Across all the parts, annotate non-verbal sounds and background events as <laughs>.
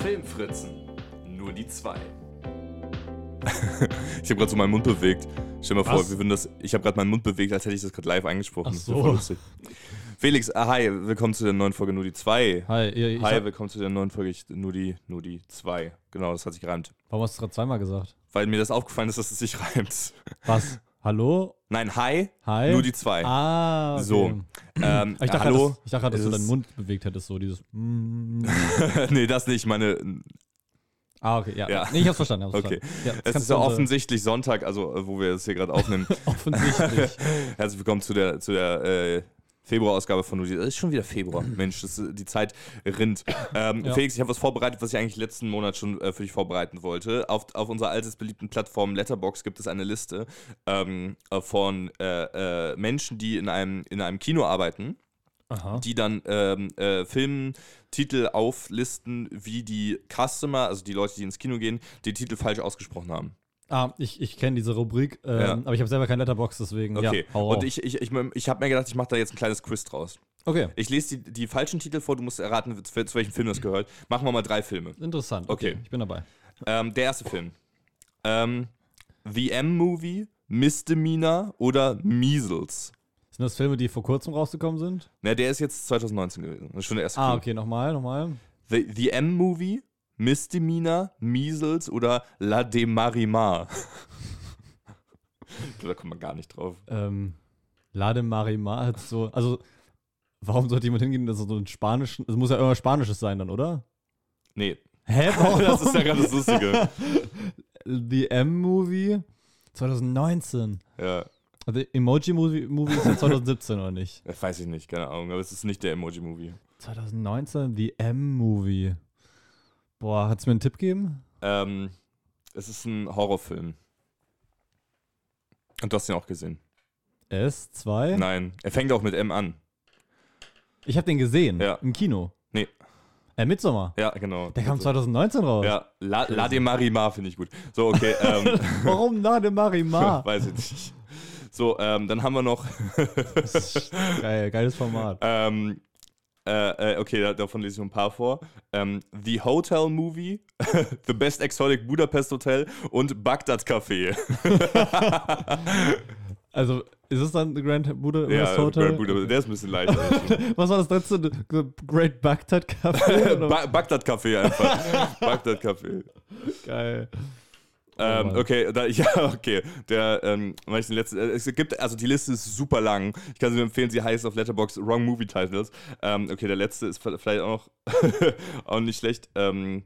Filmfritzen. Nur die zwei. <laughs> ich habe gerade so meinen Mund bewegt. Stell dir mal vor, wir würden das. Ich habe gerade meinen Mund bewegt, als hätte ich das gerade live eingesprochen. Ach so. Felix, ah, hi, willkommen zu der neuen Folge Nur die zwei. Hi, ihr, Hi, hab, willkommen zu der neuen Folge Nur die, nur die zwei. Genau, das hat sich gereimt. warum hast du gerade zweimal gesagt? Weil mir das aufgefallen ist, dass es sich reimt. Was? Hallo? Nein, hi, Hi? nur die zwei. Ah, okay. So. Ähm, Ich dachte, hallo. Dass, ich dachte, dass du deinen Mund bewegt hättest, so dieses. <laughs> Nee, das nicht. Meine, Ah, okay, ja. Ja. Nee, ich hab's verstanden. Ich hab's Okay. verstanden. Ja, es ist ja offensichtlich Sonntag, also äh, wo wir es hier gerade <laughs> aufnehmen. offensichtlich. <laughs> Herzlich willkommen zu der, zu der äh, Februarausgabe von Nudi. Es ist schon wieder Februar. <clears throat> Mensch, das, die Zeit rinnt. Ähm, Ja. Felix, ich habe was vorbereitet, was ich eigentlich letzten Monat schon äh, für dich vorbereiten wollte. Auf, auf unserer altes beliebten Plattform Letterbox gibt es eine Liste ähm, äh, von äh, äh, Menschen, die in einem, in einem Kino arbeiten Aha. die dann ähm, äh, Filmtitel auflisten, wie die Customer, also die Leute, die ins Kino gehen, den Titel falsch ausgesprochen haben. Ah, ich, ich kenne diese Rubrik, ähm, Ja. aber ich habe selber kein Letterbox, deswegen. Okay. Ja, Und ich, ich, ich, ich habe mir gedacht, ich mache da jetzt ein kleines Quiz draus. Okay, Ich lese die, die falschen Titel vor, du musst erraten, zu, zu welchem Film das gehört. Machen wir mal drei Filme. interessant. Okay, Okay. ich bin dabei. Ähm, der erste Film. Ähm, The M-Movie, Misdemeanor oder Measles? Sind das Filme, die vor kurzem rausgekommen sind? Na, der ist jetzt 2019 gewesen. Das ist schon der erste Ah, Clue. okay, nochmal, nochmal. The, The M-Movie, Misdemeanor, Measles oder La Demarima. <laughs> Da kommt man gar nicht drauf. Ähm, Lade Marimar hat so, also, warum sollte jemand hingehen, das ist so ein spanischen, es muss ja irgendwas Spanisches sein dann, oder? Nee, Hä? Warum? <laughs> das ist ja gerade das Lustige. <laughs> The M-Movie 2019. Ja, Also Emoji-Movie Movie ist ja 2017 oder nicht? das weiß ich nicht, keine Ahnung, aber es ist nicht der Emoji-Movie. 2019, The M-Movie. Boah, hat's mir einen Tipp geben? Ähm, es ist ein Horrorfilm. Und du hast ihn auch gesehen. S2? Nein, er fängt auch mit M an. Ich habe den gesehen. Ja. Im Kino. Nee. Äh, Midsommar. Ja, genau. Der kam 2019 raus. Ja, La, La Demarima finde ich gut. So, okay, ähm, <laughs> Warum Lade Marimar? <laughs> weiß ich nicht. So, ähm, dann haben wir noch <laughs> Geil, geiles Format. Ähm, äh, äh, okay, da, davon lese ich noch ein paar vor. Ähm, The Hotel Movie, <laughs> The Best Exotic Budapest Hotel und Bagdad Café. <laughs> Also, ist es dann The Grand Budapest ja, Hotel? Grand Budapest, der ist ein bisschen leichter. <laughs> Was war das letzte? The Great Baghdad Café? ba Bagdad Café einfach. Bagdad Café. Geil. Ähm, okay, da, <laughs> ja, okay. Der, ähm, den letzten, äh, es gibt, also die Liste ist super lang. Ich kann sie nur empfehlen, sie heißt auf Letterbox Wrong Movie Titles. Ähm, okay, der letzte ist vielleicht auch noch <laughs> auch nicht schlecht. Ähm,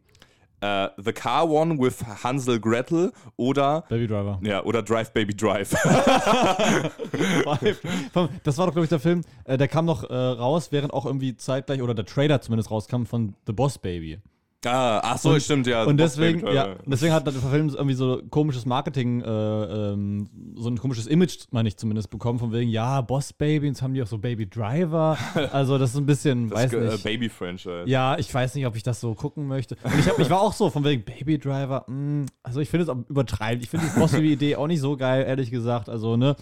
äh, The Car One with Hansel Gretel oder Baby Driver. ja, oder Drive Baby Drive. <laughs> das war doch, glaube ich, der Film, äh, der kam noch äh, raus, während auch irgendwie zeitgleich, oder der Trailer zumindest rauskam von The Boss Baby. Ah, ach so, Und- stimmt, ja. und deswegen, Baby ja, deswegen hat der Film irgendwie so komisches Marketing, äh, ähm, so ein komisches Image, meine ich zumindest, bekommen, von wegen, ja, Boss Baby, jetzt haben die auch so Baby Driver. <laughs> Also, das ist ein bisschen, Das weiß äh, nicht. Baby Franchise. Ja, ich weiß nicht, ob ich das so gucken möchte. Und ich, hab, ich war auch so, von wegen Baby Driver, mh, also ich finde es auch übertreibt. Ich finde die Boss Baby-Idee auch nicht so geil, ehrlich gesagt. Also, ne.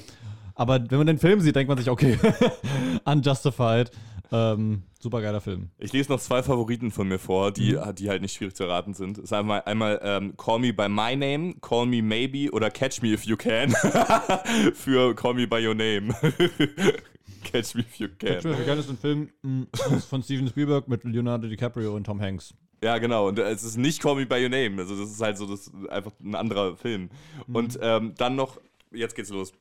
Aber wenn man den Film sieht, denkt man sich, okay, <laughs> unjustified. Ähm, super geiler Film. Ich lese noch zwei Favoriten von mir vor, die, die halt nicht schwierig zu erraten sind. Das ist einmal, einmal ähm, Call Me By My Name, Call Me Maybe oder Catch Me If You Can <laughs> für Call Me By Your Name. <laughs> Catch Me If You Can. Catch ist ein Film mh, von Steven Spielberg mit Leonardo DiCaprio und Tom Hanks. Ja, genau. Und es ist nicht Call Me By Your Name. Also das ist halt so, das ist einfach ein anderer Film. Und ähm, dann noch, jetzt geht's los.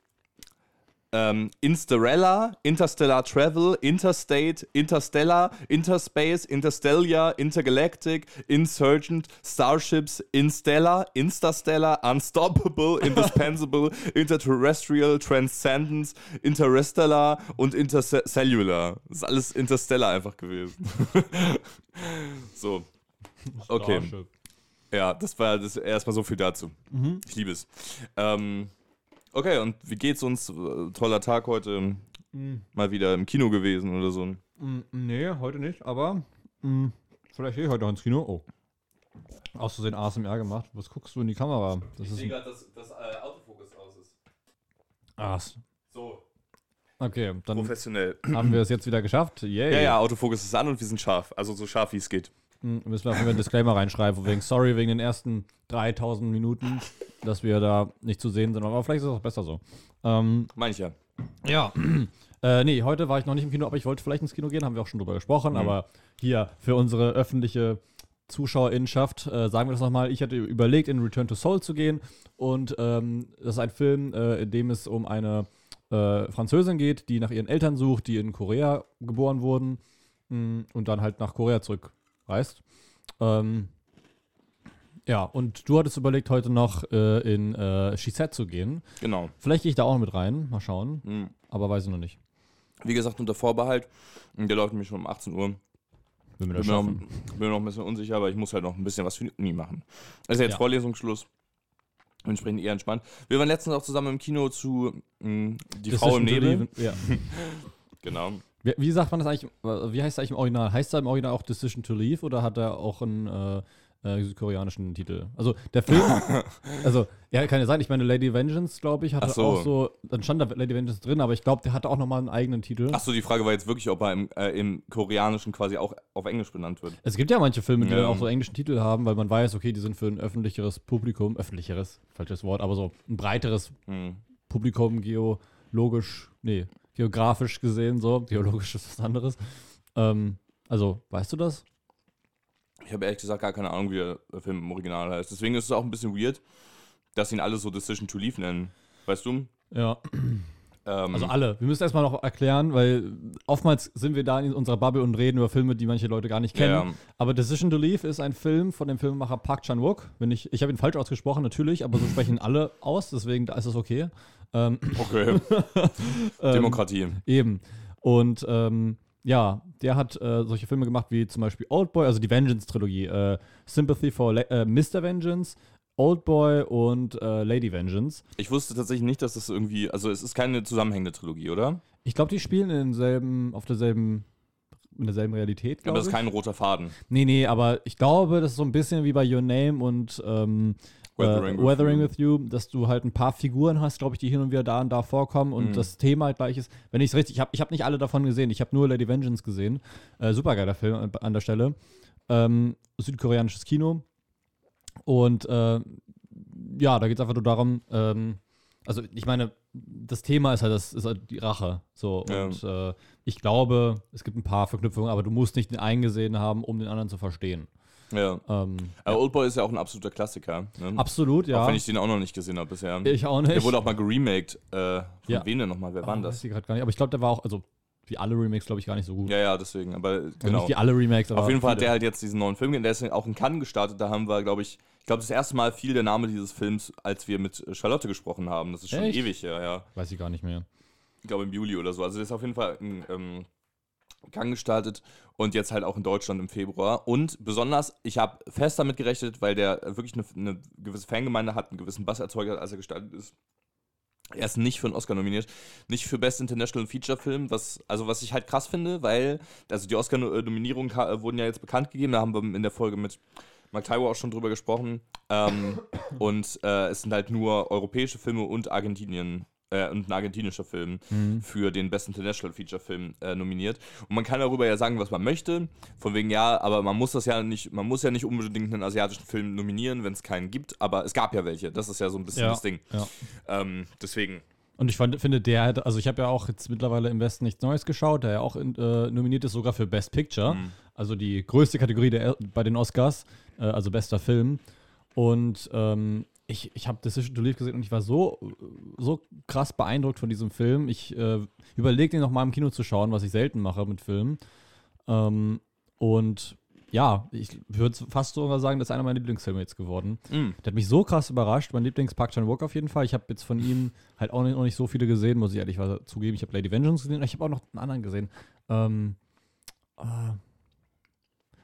Ähm, Instarella, Interstellar Travel, Interstate, Interstellar, Interspace, Interstellar, Intergalactic, Insurgent, Starships, Instellar, Interstellar, Unstoppable, <laughs> Indispensable, Interterrestrial, Transcendence, Interstellar und Intercellular. Das ist alles Interstellar einfach gewesen. <laughs> so. Okay. Ja, das war das erstmal so viel dazu. Ich liebe es. Ähm, okay, und wie geht's uns? Äh, Toller Tag heute. Mal wieder im Kino gewesen oder so. Mm, nee, heute nicht, aber mm, vielleicht gehe ich heute noch ins Kino. Oh. Aus Versehen ASMR gemacht. Was guckst du in die Kamera? Das ist ein, gerade, dass das Autofokus aus ist. ah, So, okay, dann professionell. haben wir es jetzt wieder geschafft. Yay. Ja, ja, Autofokus ist an und wir sind scharf. Also so scharf wie es geht. Hm, Müssen wir einfach einen Disclaimer reinschreiben, wegen sorry wegen den ersten 3000 Minuten, dass wir da nicht zu sehen sind. Aber vielleicht ist es auch besser so. Ähm, Meine ich ja. ja. <clears throat> Äh, nee, heute war ich noch nicht im Kino, aber ich wollte vielleicht ins Kino gehen, haben wir auch schon drüber gesprochen. Mhm. Aber hier für unsere öffentliche Zuschauerinnenschaft äh, sagen wir das nochmal. Ich hatte überlegt, in Return to Soul zu gehen. Und ähm, das ist ein Film, äh, in dem es um eine äh, Französin geht, die nach ihren Eltern sucht, die in Korea geboren wurden mh, und dann halt nach Korea zurückreist. Ähm, ja, und du hattest überlegt, heute noch äh, in äh, Shizet zu gehen. Genau. Vielleicht gehe ich da auch mit rein, mal schauen. Mhm. Aber weiß ich noch nicht. Wie gesagt, unter Vorbehalt. Der läuft nämlich schon um 18 Uhr. Wenn wir Bin das mir, noch, <laughs> bin noch ein bisschen unsicher, aber ich muss halt noch ein bisschen was für die Uni machen. Das ist ja jetzt Ja. Vorlesungsschluss. Entsprechend eher entspannt. Wir waren letztens auch zusammen im Kino zu mh, Die Frau im Nebel. Ja. <laughs> Genau. Wie, wie sagt man das eigentlich? äh, Wie heißt das eigentlich im Original? Heißt er im Original auch Decision to Leave oder hat er auch einen äh, äh, südkoreanischen Titel? Also der Film, <laughs> also ja, kann ja sein. Ich meine, Lady Vengeance, glaube ich, hatte so. auch so, dann stand da Lady Vengeance drin, aber ich glaube, der hatte auch nochmal einen eigenen Titel. Achso, die Frage war jetzt wirklich, ob er im, äh, im Koreanischen quasi auch auf Englisch benannt wird. Es gibt ja manche Filme, die Ja. dann auch so englischen Titel haben, weil man weiß, okay, die sind für ein öffentlicheres Publikum, öffentlicheres, falsches Wort, aber so ein breiteres Hm. Publikum geologisch, nee, geografisch gesehen so, geologisch ist was anderes. Ähm, also, weißt du das? Ich habe ehrlich gesagt gar keine Ahnung, wie der Film im Original heißt. Deswegen ist es auch ein bisschen weird, dass ihn alle so Decision to Leave nennen. Weißt du? Ja, Ähm, also alle. Wir müssen erstmal noch erklären, weil oftmals sind wir da in unserer Bubble und reden über Filme, die manche Leute gar nicht kennen. Ja. Aber Decision to Leave ist ein Film von dem Filmemacher Park Chan-wook. Wenn ich, ich habe ihn falsch ausgesprochen, natürlich, aber so sprechen <laughs> alle aus, deswegen da ist es okay. Ähm, Okay. <laughs> ähm, Demokratie. Eben. Und ähm, ja, der hat äh, solche Filme gemacht wie zum Beispiel Oldboy, also die Vengeance-Trilogie. Äh, Sympathy for La äh, Mr. Vengeance, Oldboy und äh, Lady Vengeance. Ich wusste tatsächlich nicht, dass das irgendwie, also es ist keine zusammenhängende Trilogie, oder? Ich glaube, die spielen in denselben, auf derselben, in derselben Realität, Aber glaube das ist kein roter Faden. Nee, nee, aber ich glaube, das ist so ein bisschen wie bei Your Name und ähm, Weathering äh, with Weathering You. with You, dass du halt ein paar Figuren hast, glaube ich, die hin und wieder da und da vorkommen und Mhm. das Thema halt gleich ist. Wenn ich es richtig, ich habe ich hab nicht alle davon gesehen, ich habe nur Lady Vengeance gesehen. Äh, supergeiler Film an- an der Stelle. Ähm, südkoreanisches Kino. Und äh, ja, da geht es einfach nur darum, ähm, also ich meine, das Thema ist halt, das ist halt die Rache. So, Ja. und äh, ich glaube, es gibt ein paar Verknüpfungen, aber du musst nicht den einen gesehen haben, um den anderen zu verstehen. Ja. Ähm, Äh, Oldboy ist ja auch ein absoluter Klassiker. Ne? absolut, ja. Auch wenn ich den auch noch nicht gesehen habe bisher. ich auch nicht. Der wurde auch mal geremaked. Äh, von Ja. wem denn nochmal? Wer war denn Ah, das? Weiß ich gerade gar nicht. Aber ich glaube, der war auch, also wie alle Remakes, glaube ich, gar nicht so gut. Ja, ja, deswegen. Aber Also genau. nicht wie alle Remakes, Auf jeden Fall hat der halt jetzt diesen neuen Film, der ist auch in Cannes gestartet. Da haben wir, glaube ich, ich glaube, das erste Mal fiel der Name dieses Films, als wir mit Charlotte gesprochen haben. Das ist schon Echt? ewig her, ja. Weiß ich gar nicht mehr. Ich glaube im Juli oder so. Also der ist auf jeden Fall in ähm, Cannes gestartet und jetzt halt auch in Deutschland im Februar. Und besonders, ich habe fest damit gerechnet, weil der wirklich eine, eine gewisse Fangemeinde hat, einen gewissen Bass erzeugt hat, als er gestartet ist. Er ist nicht für einen Oscar nominiert, nicht für Best International Feature Film, was also was ich halt krass finde, weil also die Oscar Nominierungen ka- wurden ja jetzt bekannt gegeben, da haben wir in der Folge mit Mark Taiwo auch schon drüber gesprochen. Ähm, und äh, es sind halt nur europäische Filme und Argentinien äh, und ein argentinischer Film für den Best International Feature Film äh, nominiert. Und man kann darüber ja sagen, was man möchte. Von wegen ja, aber man muss das ja nicht, man muss ja nicht unbedingt einen asiatischen Film nominieren, wenn es keinen gibt. Aber es gab ja welche. Das ist ja so ein bisschen Ja, das Ding. ja. Ähm, deswegen. Und ich fand, finde, der hätte, also ich habe ja auch jetzt mittlerweile im Westen nichts Neues geschaut, der ja auch in, äh, nominiert ist, sogar für Best Picture. Mhm. Also die größte Kategorie der, bei den Oscars, äh, also bester Film. Und ähm, ich, ich habe Decision to Leave gesehen und ich war so, so krass beeindruckt von diesem Film. Ich äh, überlege den noch mal im Kino zu schauen, was ich selten mache mit Filmen. Ähm, und ja, ich würde fast sogar sagen, das ist einer meiner Lieblingsfilme jetzt geworden. Mm. Der hat mich so krass überrascht. Mein Lieblings Park Chan-wook auf jeden Fall. Ich habe jetzt von ihm halt auch nicht, noch nicht so viele gesehen, muss ich ehrlich zugeben. Ich habe Lady Vengeance gesehen, ich habe auch noch einen anderen gesehen. Ähm, äh,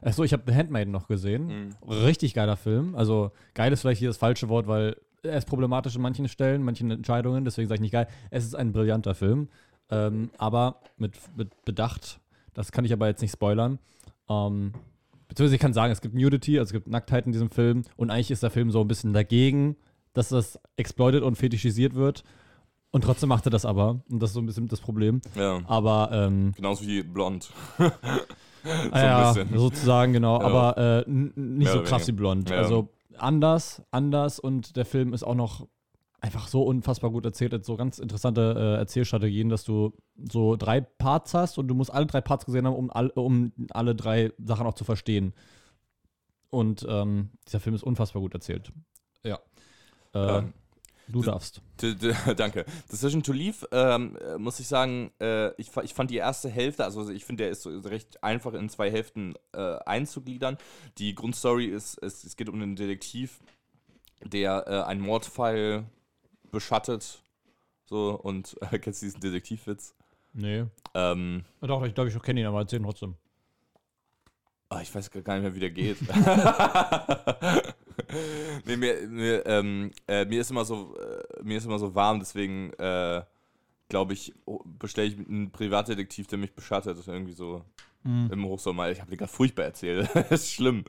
achso, ich habe The Handmaiden noch gesehen. Mhm. Richtig geiler Film. Also geil ist vielleicht hier das falsche Wort, weil er ist problematisch in manchen Stellen, manchen Entscheidungen, deswegen sage ich nicht geil. Es ist ein brillanter Film. Ähm, aber mit, mit Bedacht, das kann ich aber jetzt nicht spoilern. Ähm, beziehungsweise ich kann sagen, es gibt Nudity, also es gibt Nacktheit in diesem Film und eigentlich ist der Film so ein bisschen dagegen, dass das exploitet und fetischisiert wird. Und trotzdem macht er das aber. Und das ist so ein bisschen das Problem. Ja. Aber ähm, Genauso wie Blond. <laughs> <laughs> Ah ja, sozusagen, genau. Ja. Aber äh, nicht so krass wie blond. Ja. Also anders, anders und der Film ist auch noch einfach so unfassbar gut erzählt. Hat so ganz interessante äh, Erzählstrategien, dass du so drei Parts hast und du musst alle drei Parts gesehen haben, um, all, um alle drei Sachen auch zu verstehen. Und ähm, dieser Film ist unfassbar gut erzählt. Ja. Äh, Ähm, du darfst. <laughs> Danke. Decision to Leave, ähm, äh, muss ich sagen, äh, ich, ich fand die erste Hälfte, also ich finde, der ist so recht einfach in zwei Hälften äh, einzugliedern. Die Grundstory ist, es, es geht um einen Detektiv, der äh, einen Mordfall beschattet. So, und äh, <laughs> kennst du diesen Detektivwitz? Nee. Ähm, Doch, ich glaube, ich kenne ihn, aber erzähl ihn trotzdem. Ah, ich weiß gar nicht mehr, wie der geht. <laughs> <laughs> nee, mir, mir, ähm, äh, mir ist immer so, äh, mir ist immer so warm, deswegen äh, glaube ich, oh, bestelle ich einen Privatdetektiv, der mich beschattet. Irgendwie so Mhm. im Hochsommer. Ich habe dir gerade furchtbar erzählt. <laughs> das ist schlimm.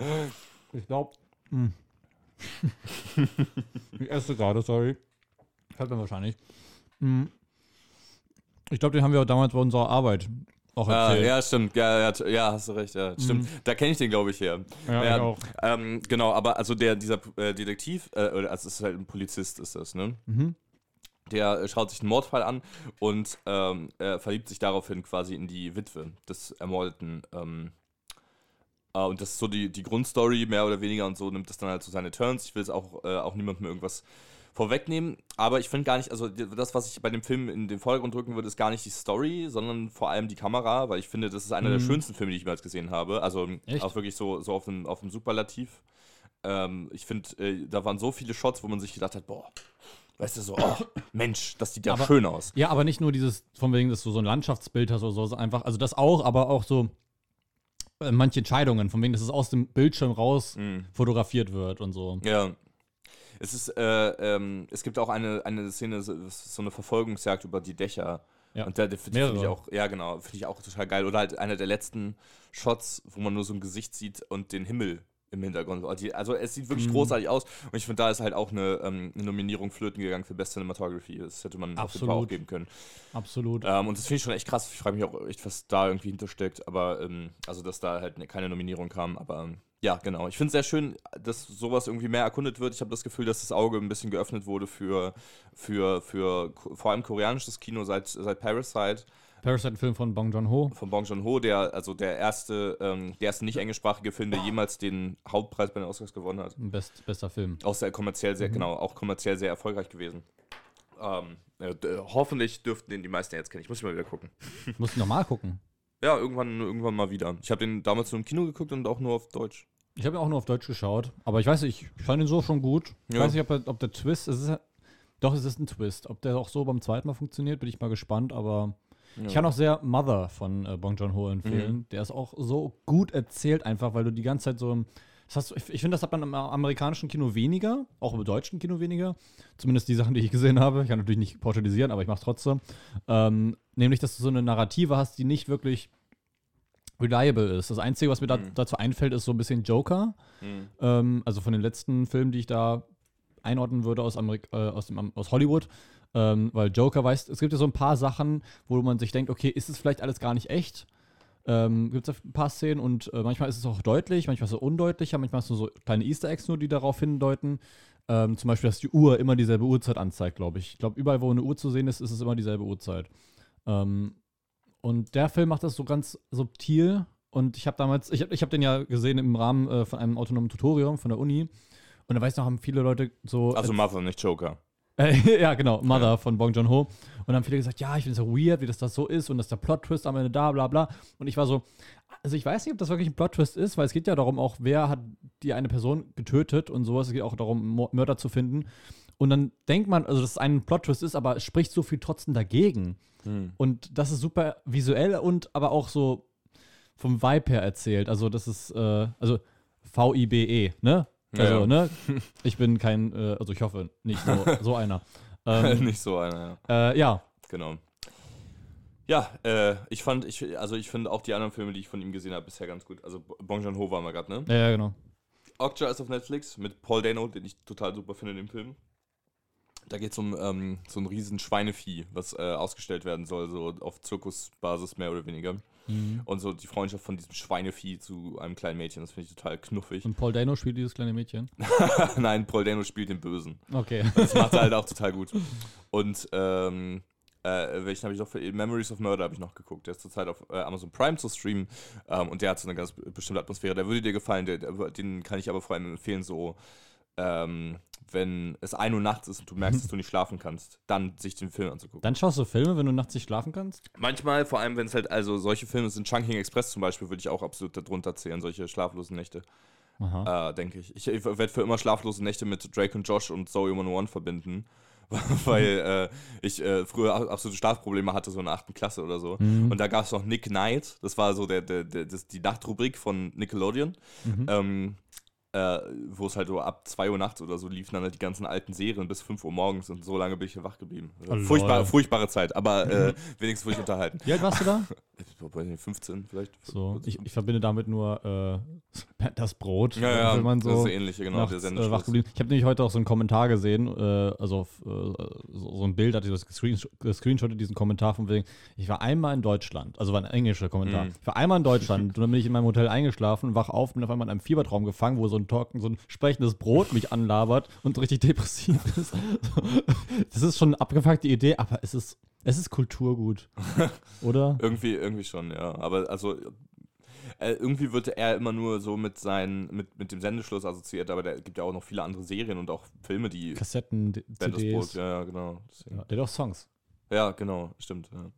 Ich glaube. <laughs> ich esse gerade, sorry. Hört man wahrscheinlich. Ich glaube, den haben wir auch damals bei unserer Arbeit auch Ah, erzählt. ja, stimmt. Ja, ja, ja, hast du recht. Ja, stimmt. Da kenne ich den, glaube ich, her. Ja, Ja, ich auch. Ähm, genau, aber also der, dieser äh, Detektiv, äh, oder also es ist halt ein Polizist, ist das, ne? Mhm. Der schaut sich einen Mordfall an und ähm, er verliebt sich daraufhin quasi in die Witwe des Ermordeten. Ähm, äh, und das ist so die, die Grundstory, mehr oder weniger, und so nimmt das dann halt so seine Turns. Ich will jetzt auch, äh, auch niemandem irgendwas vorwegnehmen, aber ich finde gar nicht, also das, was ich bei dem Film in den Vordergrund drücken würde, ist gar nicht die Story, sondern vor allem die Kamera, weil ich finde, das ist einer der Mhm. schönsten Filme, die ich jemals gesehen habe. Also Echt? auch wirklich so, so auf dem, auf dem Superlativ. Ähm, ich finde, äh, da waren so viele Shots, wo man sich gedacht hat, boah, weißt du, so, oh, Mensch, das sieht ja Aber- schön aus. Ja, aber nicht nur dieses, von wegen, dass du so ein Landschaftsbild hast oder so, sondern einfach, also das auch, aber auch so äh, manche Entscheidungen, von wegen, dass es aus dem Bildschirm raus Mhm. fotografiert wird und so. Ja. Es ist, äh, ähm, es gibt auch eine, eine Szene, so eine Verfolgungsjagd über die Dächer. Ja. Und der finde find ich auch, ja genau, finde ich auch total geil. Oder halt einer der letzten Shots, wo man nur so ein Gesicht sieht und den Himmel im Hintergrund. Also Also es sieht wirklich Mhm. großartig aus. Und ich finde, da ist halt auch eine, ähm, eine Nominierung flöten gegangen für Best Cinematography. Das hätte man Fall auch Absolut. geben können. Absolut. Ähm, und das finde ich schon echt krass. Ich frage mich auch echt, was da irgendwie hintersteckt. Aber, ähm, also, dass da halt ne- keine Nominierung kam. Aber ähm, ja, genau. Ich finde es sehr schön, dass sowas irgendwie mehr erkundet wird. Ich habe das Gefühl, dass das Auge ein bisschen geöffnet wurde für, für, für vor allem koreanisches Kino seit, seit Parasite Parasite, ein Film von Bong Joon-ho. von Bong Joon-ho, der also der erste, ähm, der erste nicht englischsprachige Film, der jemals den Hauptpreis bei den Oscars gewonnen hat. Best, bester Film. Auch sehr kommerziell sehr, genau, auch kommerziell sehr erfolgreich gewesen. Ähm, äh, d- hoffentlich dürften den die meisten jetzt kennen. Ich muss mal wieder gucken. <laughs> Muss ich nochmal gucken. Ja, irgendwann, irgendwann mal wieder. Ich habe den damals nur im Kino geguckt und auch nur auf Deutsch. Ich habe ihn auch nur auf Deutsch geschaut, aber ich weiß nicht, ich fand ihn so schon gut. Ich Ja. weiß nicht, ob, ob der Twist, es ist, doch, es ist ein Twist. Ob der auch so beim zweiten Mal funktioniert, bin ich mal gespannt, aber ich kann auch sehr Mother von äh, Bong Joon-ho empfehlen. Mhm. Der ist auch so gut erzählt einfach, weil du die ganze Zeit so, im- das hast, ich finde, das hat man im amerikanischen Kino weniger, auch im deutschen Kino weniger. Zumindest die Sachen, die ich gesehen habe. Ich kann natürlich nicht pauschalisieren, aber ich mache es trotzdem. Ähm, nämlich, dass du so eine Narrative hast, die nicht wirklich reliable ist. Das Einzige, was mir da, Mhm. dazu einfällt, ist so ein bisschen Joker. Mhm. Ähm, also von den letzten Filmen, die ich da einordnen würde aus, Amerik äh, aus, dem, aus Hollywood. Ähm, weil Joker weiß, es gibt ja so ein paar Sachen, wo man sich denkt, okay, ist es vielleicht alles gar nicht echt? Ähm, gibt es ein paar Szenen und äh, manchmal ist es auch deutlich, manchmal es undeutlicher, manchmal hast du so kleine Easter Eggs nur, die darauf hindeuten. Ähm, zum Beispiel, dass die Uhr immer dieselbe Uhrzeit anzeigt, glaube ich. Ich glaube, überall, wo eine Uhr zu sehen ist, ist es immer dieselbe Uhrzeit. Ähm, und der Film macht das so ganz subtil. Und ich habe damals, ich habe ich hab den ja gesehen im Rahmen äh, von einem autonomen Tutorium von der Uni. Und da weiß ich noch, haben viele Leute so. Also Mother, nicht Joker. Äh, <laughs> ja, genau, Mother von Bong Joon-ho. Und dann haben viele gesagt, ja, ich finde es so weird, wie das das so ist und dass der Plot-Twist am Ende da, bla bla. Und ich war so, also ich weiß nicht, ob das wirklich ein Plot-Twist ist, weil es geht ja darum auch, wer hat die eine Person getötet und sowas. Es geht auch darum, Mörder zu finden. Und dann denkt man, also dass es ein Plot-Twist ist, aber es spricht so viel trotzdem dagegen. Hm. Und das ist super visuell und aber auch so vom Vibe her erzählt. Also das ist, äh, also V-I-B-E, ne? Also, ja. ne? Ich bin kein, äh, also ich hoffe, nicht so, <laughs> so einer. Ähm, <laughs> nicht so einer, ja. äh, ja, Genau. Ja, äh, ich fand, ich, also ich finde auch die anderen Filme, die ich von ihm gesehen habe, bisher ganz gut. Also Bong Joon-ho war mal gerade, ne? ja, ja, genau. Okja ist auf Netflix mit Paul Dano, den ich total super finde in dem Film. Da geht es um ähm, so ein riesen Schweinevieh, was äh, ausgestellt werden soll, so auf Zirkusbasis mehr oder weniger. Mhm. Und so die Freundschaft von diesem Schweinevieh zu einem kleinen Mädchen, das finde ich total knuffig. Und Paul Dano spielt dieses kleine Mädchen. <laughs> Nein, Paul Dano spielt den Bösen. Okay. <laughs> Das macht er halt auch <laughs> total gut. Und ähm, äh, welchen habe ich noch? Für, Memories of Murder habe ich noch geguckt. Der ist zurzeit auf äh, Amazon Prime zu streamen ähm, und der hat so eine ganz bestimmte Atmosphäre. Der würde dir gefallen. Der, der, den kann ich aber vor allem empfehlen, so ähm, wenn es 1 Uhr nachts ist und du merkst, dass du nicht schlafen kannst, dann sich den Film anzugucken. Dann schaust du Filme, wenn du nachts nicht schlafen kannst? Manchmal, vor allem wenn es halt, also solche Filme sind, Chunking Express zum Beispiel, würde ich auch absolut darunter zählen, solche schlaflosen Nächte, Aha. äh, denke ich. Ich, ich werde für immer schlaflose Nächte mit Drake und Josh und Zoe 101 verbinden. <laughs> weil äh, ich äh, früher absolute Schlafprobleme hatte, so in der 8. Klasse oder so. Mhm. Und da gab es noch Nick Knight, das war so der, der, der, das, die Nachtrubrik von Nickelodeon. Mhm. Ähm, äh, wo es halt so ab 2 Uhr nachts oder so liefen dann halt die ganzen alten Serien bis 5 Uhr morgens und so lange bin ich hier wach geblieben. Oh, lol. furchtbare, furchtbare Zeit, aber äh, <laughs> wenigstens wurde ich unterhalten. Wie alt warst du da? <laughs> Ich weiß nicht, 15 vielleicht. So, ich, ich verbinde damit nur äh, <laughs> das Brot, ja, ja, wenn man das so ist ähnlich, genau, nachts, der äh, wach geblieben. Ich habe nämlich heute auch so einen Kommentar gesehen, äh, also auf, äh, so, so ein Bild, hatte ich das gescreen- gescreenshottet, diesen Kommentar von wegen, ich war einmal in Deutschland, also war ein englischer Kommentar, Mhm. ich war einmal in Deutschland und dann bin ich in meinem Hotel eingeschlafen, wach auf, bin auf einmal in einem Fiebertraum gefangen, wo so ein Talken, so ein sprechendes Brot mich anlabert und richtig depressiv <laughs> ist. Das ist schon eine abgefuckte Idee, aber es ist, es ist Kulturgut, <laughs> oder? Irgendwie, irgendwie schon, ja. Aber also äh, irgendwie wird er immer nur so mit seinen, mit, mit dem Sendeschluss assoziiert, aber der gibt ja auch noch viele andere Serien und auch Filme, die Kassetten, CDs. Brot, ja, ja, genau. Deswegen. Ja, der hat auch Songs. Ja, genau, stimmt. Ja.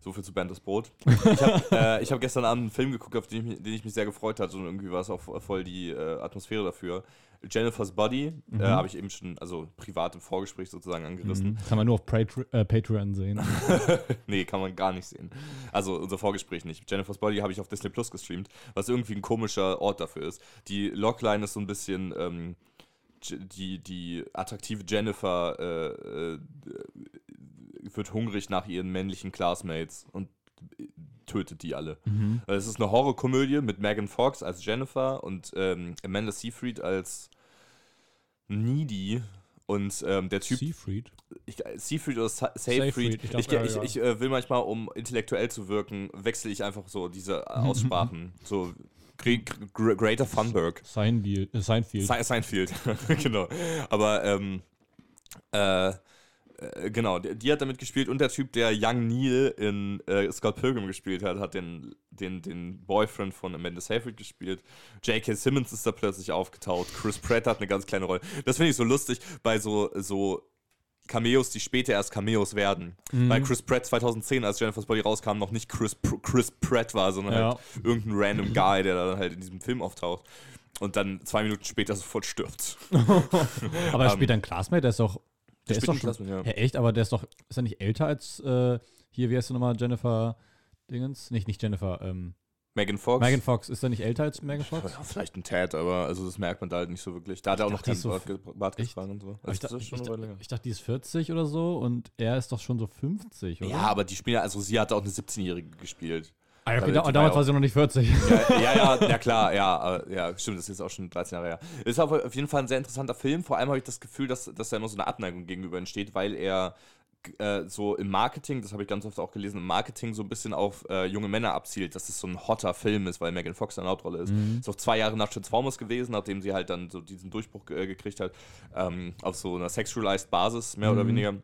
So viel zu Band das Brot. Ich habe <laughs> äh, ich hab gestern Abend einen Film geguckt, auf den ich, mich, den ich mich sehr gefreut hatte und irgendwie war es auch voll die äh, Atmosphäre dafür. Jennifer's Body Mhm. äh, habe ich eben schon, also privat im Vorgespräch sozusagen angerissen. Mhm. Kann man nur auf Patr äh, Patreon sehen. <laughs> nee, kann man gar nicht sehen. Also unser Vorgespräch nicht. Jennifer's Body habe ich auf Disney Plus gestreamt, was irgendwie ein komischer Ort dafür ist. Die Logline ist so ein bisschen ähm, die, die attraktive Jennifer äh, äh, wird hungrig nach ihren männlichen Classmates und äh, tötet die alle. Mhm. Es ist eine Horrorkomödie mit Megan Fox als Jennifer und ähm, Amanda Seyfried als Needy. Und ähm, der Typ Seafried. ich, äh, Seafried oder Sa Seyfried, ich Ich, glaub, ich, ja, ich, ja. äh, will manchmal, um intellektuell zu wirken, wechsle ich einfach so diese äh, <laughs> Aussprachen. so Gre Gre Greater Funberg. Seinfield. Äh, Seinfield. Se Seinfeld, <laughs> genau. Aber ähm, äh, äh, genau, die, die hat damit gespielt und der Typ, der Young Neil in äh, Scott Pilgrim gespielt hat, hat den, den, den Boyfriend von Amanda Seyfried gespielt. J.K. Simmons ist da plötzlich aufgetaucht. Chris Pratt hat eine ganz kleine Rolle. Das finde ich so lustig bei so, so Cameos, die später erst Cameos werden. Mhm. Weil Chris Pratt 2010, als Jennifer's Body rauskam, noch nicht Chris, Pr Chris Pratt war, sondern Ja. halt irgendein random Guy, der dann halt in diesem Film auftaucht. Und dann zwei Minuten später sofort stirbt. <laughs> Aber er Ähm, spielt ein Classmate, der ist doch. Der ist doch schon. Ja. ja. echt, aber der ist doch. Ist er nicht älter als. Äh, hier, wie heißt du nochmal? Jennifer. Dingens? Nicht, nicht Jennifer. Ähm, Megan Fox. Megan Fox. Ist er nicht älter als Megan Fox? Ja, vielleicht ein Tad, aber also das merkt man da halt nicht so wirklich. Da hat er auch noch keinen so Bart, ge Bart getragen und so. Also ich, dachte, ich, dachte, ich dachte, die ist 40 oder so und er ist doch schon so 50, oder? Ja, aber die Spieler, also sie hat auch eine 17-Jährige gespielt. Ah, okay, die da, damals war sie noch nicht 40. Ja, ja, ja, ja, <laughs> klar, ja, aber- ja, stimmt, das ist jetzt auch schon 13 Jahre her. Ist auf auf jeden Fall ein sehr interessanter Film. Vor allem habe ich das Gefühl, dass, dass da immer so eine Abneigung gegenüber entsteht, weil er äh, so im Marketing, das habe ich ganz oft auch gelesen, im Marketing so ein bisschen auf äh, junge Männer abzielt, dass es so ein hotter Film ist, weil Megan Fox eine Hauptrolle ist. Ist auch zwei Jahre nach Transformers gewesen, nachdem sie halt dann so diesen Durchbruch äh, gekriegt hat, ähm, auf so einer sexualized Basis, mehr oder Mhm. weniger.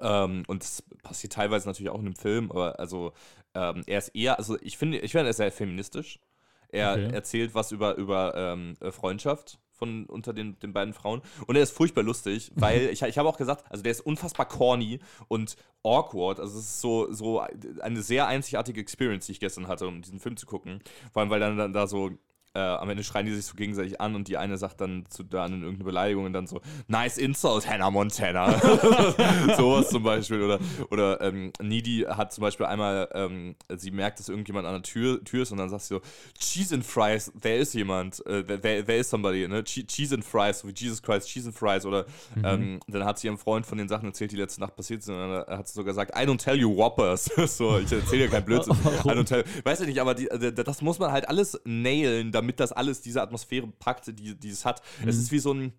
Ähm, und das passiert teilweise natürlich auch in dem Film, aber also ähm, er ist eher, also ich finde, ich finde, er ist sehr feministisch. Er Okay. erzählt was über, über ähm, äh, Freundschaft von unter den, den beiden Frauen. Und er ist furchtbar lustig, weil ich, ich habe auch gesagt, also der ist unfassbar corny und awkward. Also es ist so, so eine sehr einzigartige Experience, die ich gestern hatte, um diesen Film zu gucken. Vor allem, weil dann, dann da so äh, am Ende schreien die sich so gegenseitig an und die eine sagt dann zu dann in irgendeine Beleidigung und dann so, nice insult, Hannah Montana. <laughs> Sowas zum Beispiel. Oder, oder ähm, Needy hat zum Beispiel einmal, ähm, sie merkt, dass irgendjemand an der Tür, Tür ist und dann sagt sie so, Cheese and Fries, wer ist jemand? Äh, wer, wer, wer ist somebody? Ne? Che Cheese and Fries, so wie Jesus Christ, Cheese and Fries. Oder ähm, dann hat sie ihrem Freund von den Sachen erzählt, die letzte Nacht passiert sind. Und dann hat sie sogar gesagt, I don't tell you Whoppers. <laughs> so, ich erzähle dir keinen Blödsinn. <laughs> I don't tell, weiß ich nicht, aber die, äh, das muss man halt alles nailen, damit das alles diese Atmosphäre packt, die, die es hat. Es ist wie so ein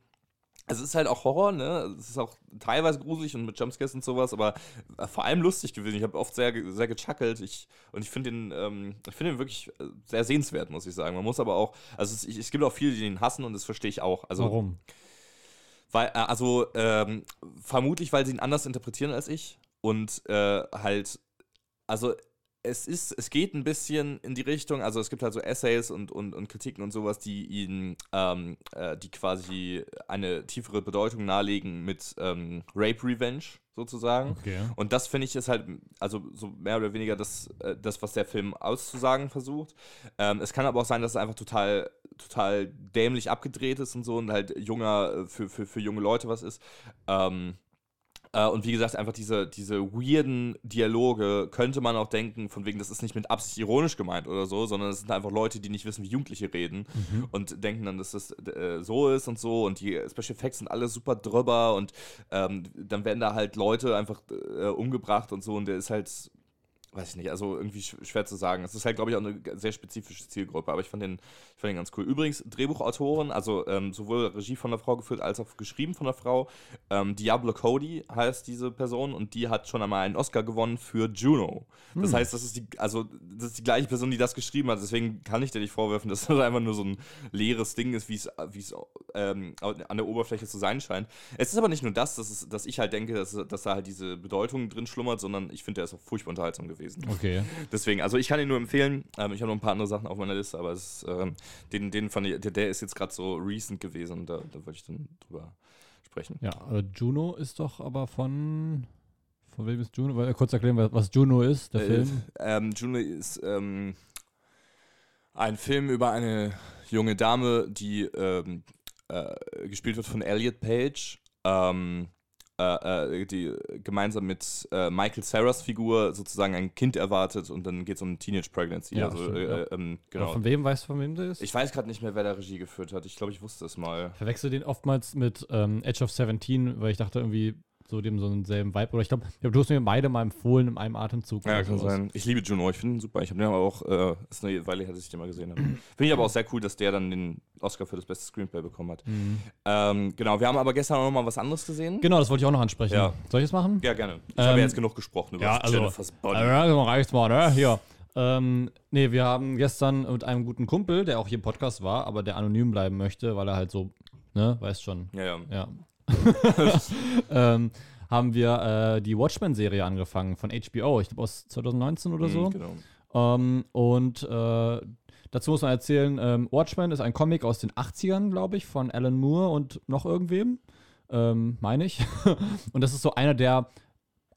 es ist halt auch Horror, ne? Es ist auch teilweise gruselig und mit Jumpscares und sowas, aber äh, vor allem lustig gewesen. Ich habe oft sehr, sehr gechuckelt. Ich, und ich finde den, ähm, ich finde den wirklich äh, sehr sehenswert, muss ich sagen. Man muss aber auch, also es, ich, es gibt auch viele, die ihn hassen und das verstehe ich auch. Also, Warum? Weil, äh, also ähm, vermutlich, weil sie ihn anders interpretieren als ich und äh, halt, also es ist, es geht ein bisschen in die Richtung, also es gibt halt so Essays und, und, und Kritiken und sowas, die ihn, ähm, äh, die quasi eine tiefere Bedeutung nahelegen mit ähm, Rape Revenge sozusagen. Okay. Und das finde ich ist halt, also so mehr oder weniger das, äh, das was der Film auszusagen versucht. Ähm, es kann aber auch sein, dass es einfach total, total dämlich abgedreht ist und so und halt junger, äh, für, für, für junge Leute was ist. Ähm, äh, und wie gesagt, einfach diese, diese weirden Dialoge könnte man auch denken, von wegen, das ist nicht mit Absicht ironisch gemeint oder so, sondern es sind einfach Leute, die nicht wissen, wie Jugendliche reden und denken dann, dass das äh, so ist und so und die Special Effects sind alle super drüber und ähm, dann werden da halt Leute einfach äh, umgebracht und so und der ist halt, weiß ich nicht, also irgendwie sch schwer zu sagen. Es ist halt, glaube ich, auch eine sehr spezifische Zielgruppe, aber ich fand den, ich fand den ganz cool. Übrigens, Drehbuchautorin, also ähm, sowohl Regie von der Frau geführt als auch geschrieben von der Frau. Ähm, Diablo Cody heißt diese Person und die hat schon einmal einen Oscar gewonnen für Juno. Das heißt, das ist die, also das ist die gleiche Person, die das geschrieben hat. Deswegen kann ich dir nicht vorwerfen, <laughs> dass das einfach nur so ein leeres Ding ist, wie es, wie es ähm, an der Oberfläche zu sein scheint. Es ist aber nicht nur das, dass, es, dass ich halt denke, dass, dass da halt diese Bedeutung drin schlummert, sondern ich finde, der ist auch furchtbar unterhaltsam gewesen. Okay. Deswegen, also ich kann ihn nur empfehlen. Ähm, ich habe noch ein paar andere Sachen auf meiner Liste, aber es, ähm, den, den fand ich, der, der ist jetzt gerade so recent gewesen und da, da wollte ich dann drüber sprechen. Ja, aber Juno ist doch aber von. Von wem ist Juno? Weil, kurz erklären, was- was Juno ist, der Äh, Film. Ähm, Juno ist ähm, ein Film über eine junge Dame, die ähm, äh, gespielt wird von Elliot Page. Ähm, äh, äh, die gemeinsam mit äh, Michael Sarahs Figur sozusagen ein Kind erwartet und dann geht es um Teenage Pregnancy. Ja, also, stimmt, äh, äh, ähm, Aber genau. Von wem weißt du, von wem der ist? Ich weiß gerade nicht mehr, wer da Regie geführt hat. Ich glaube, ich wusste es mal. Ich verwechsel den oftmals mit ähm, Edge of 17, weil ich dachte irgendwie so dem so einen selben Vibe. Oder ich glaube, du hast mir beide mal empfohlen in einem Atemzug. Ja, kann sein. Ich liebe Juno, ich finde ihn super. Ich habe den aber auch, äh, ist eine Weile her, dass ich den mal gesehen habe. Finde ich aber auch sehr cool, dass der dann den Oscar für das beste Screenplay bekommen hat. Ähm, genau, wir haben aber gestern auch noch mal was anderes gesehen. Genau, das wollte ich auch noch ansprechen. Ja. Soll ich das machen? Ja, gerne. Ich Ähm, habe ja jetzt genug gesprochen über ja, also- Jennifer's Body. Ja, so reicht's mal, ne? Hier. Ähm, nee, wir haben gestern mit einem guten Kumpel, der auch hier im Podcast war, aber der anonym bleiben möchte, weil er halt so, ne, weißt schon, ja, ja. ja. <laughs> ähm, haben wir äh, die Watchmen-Serie angefangen von HBO, ich glaube aus 2019 oder so. Mhm, genau. Ähm, und äh, dazu muss man erzählen, ähm, Watchmen ist ein Comic aus den 80ern, glaube ich, von Alan Moore und noch irgendwem, ähm, meine ich. <laughs> und das ist so einer der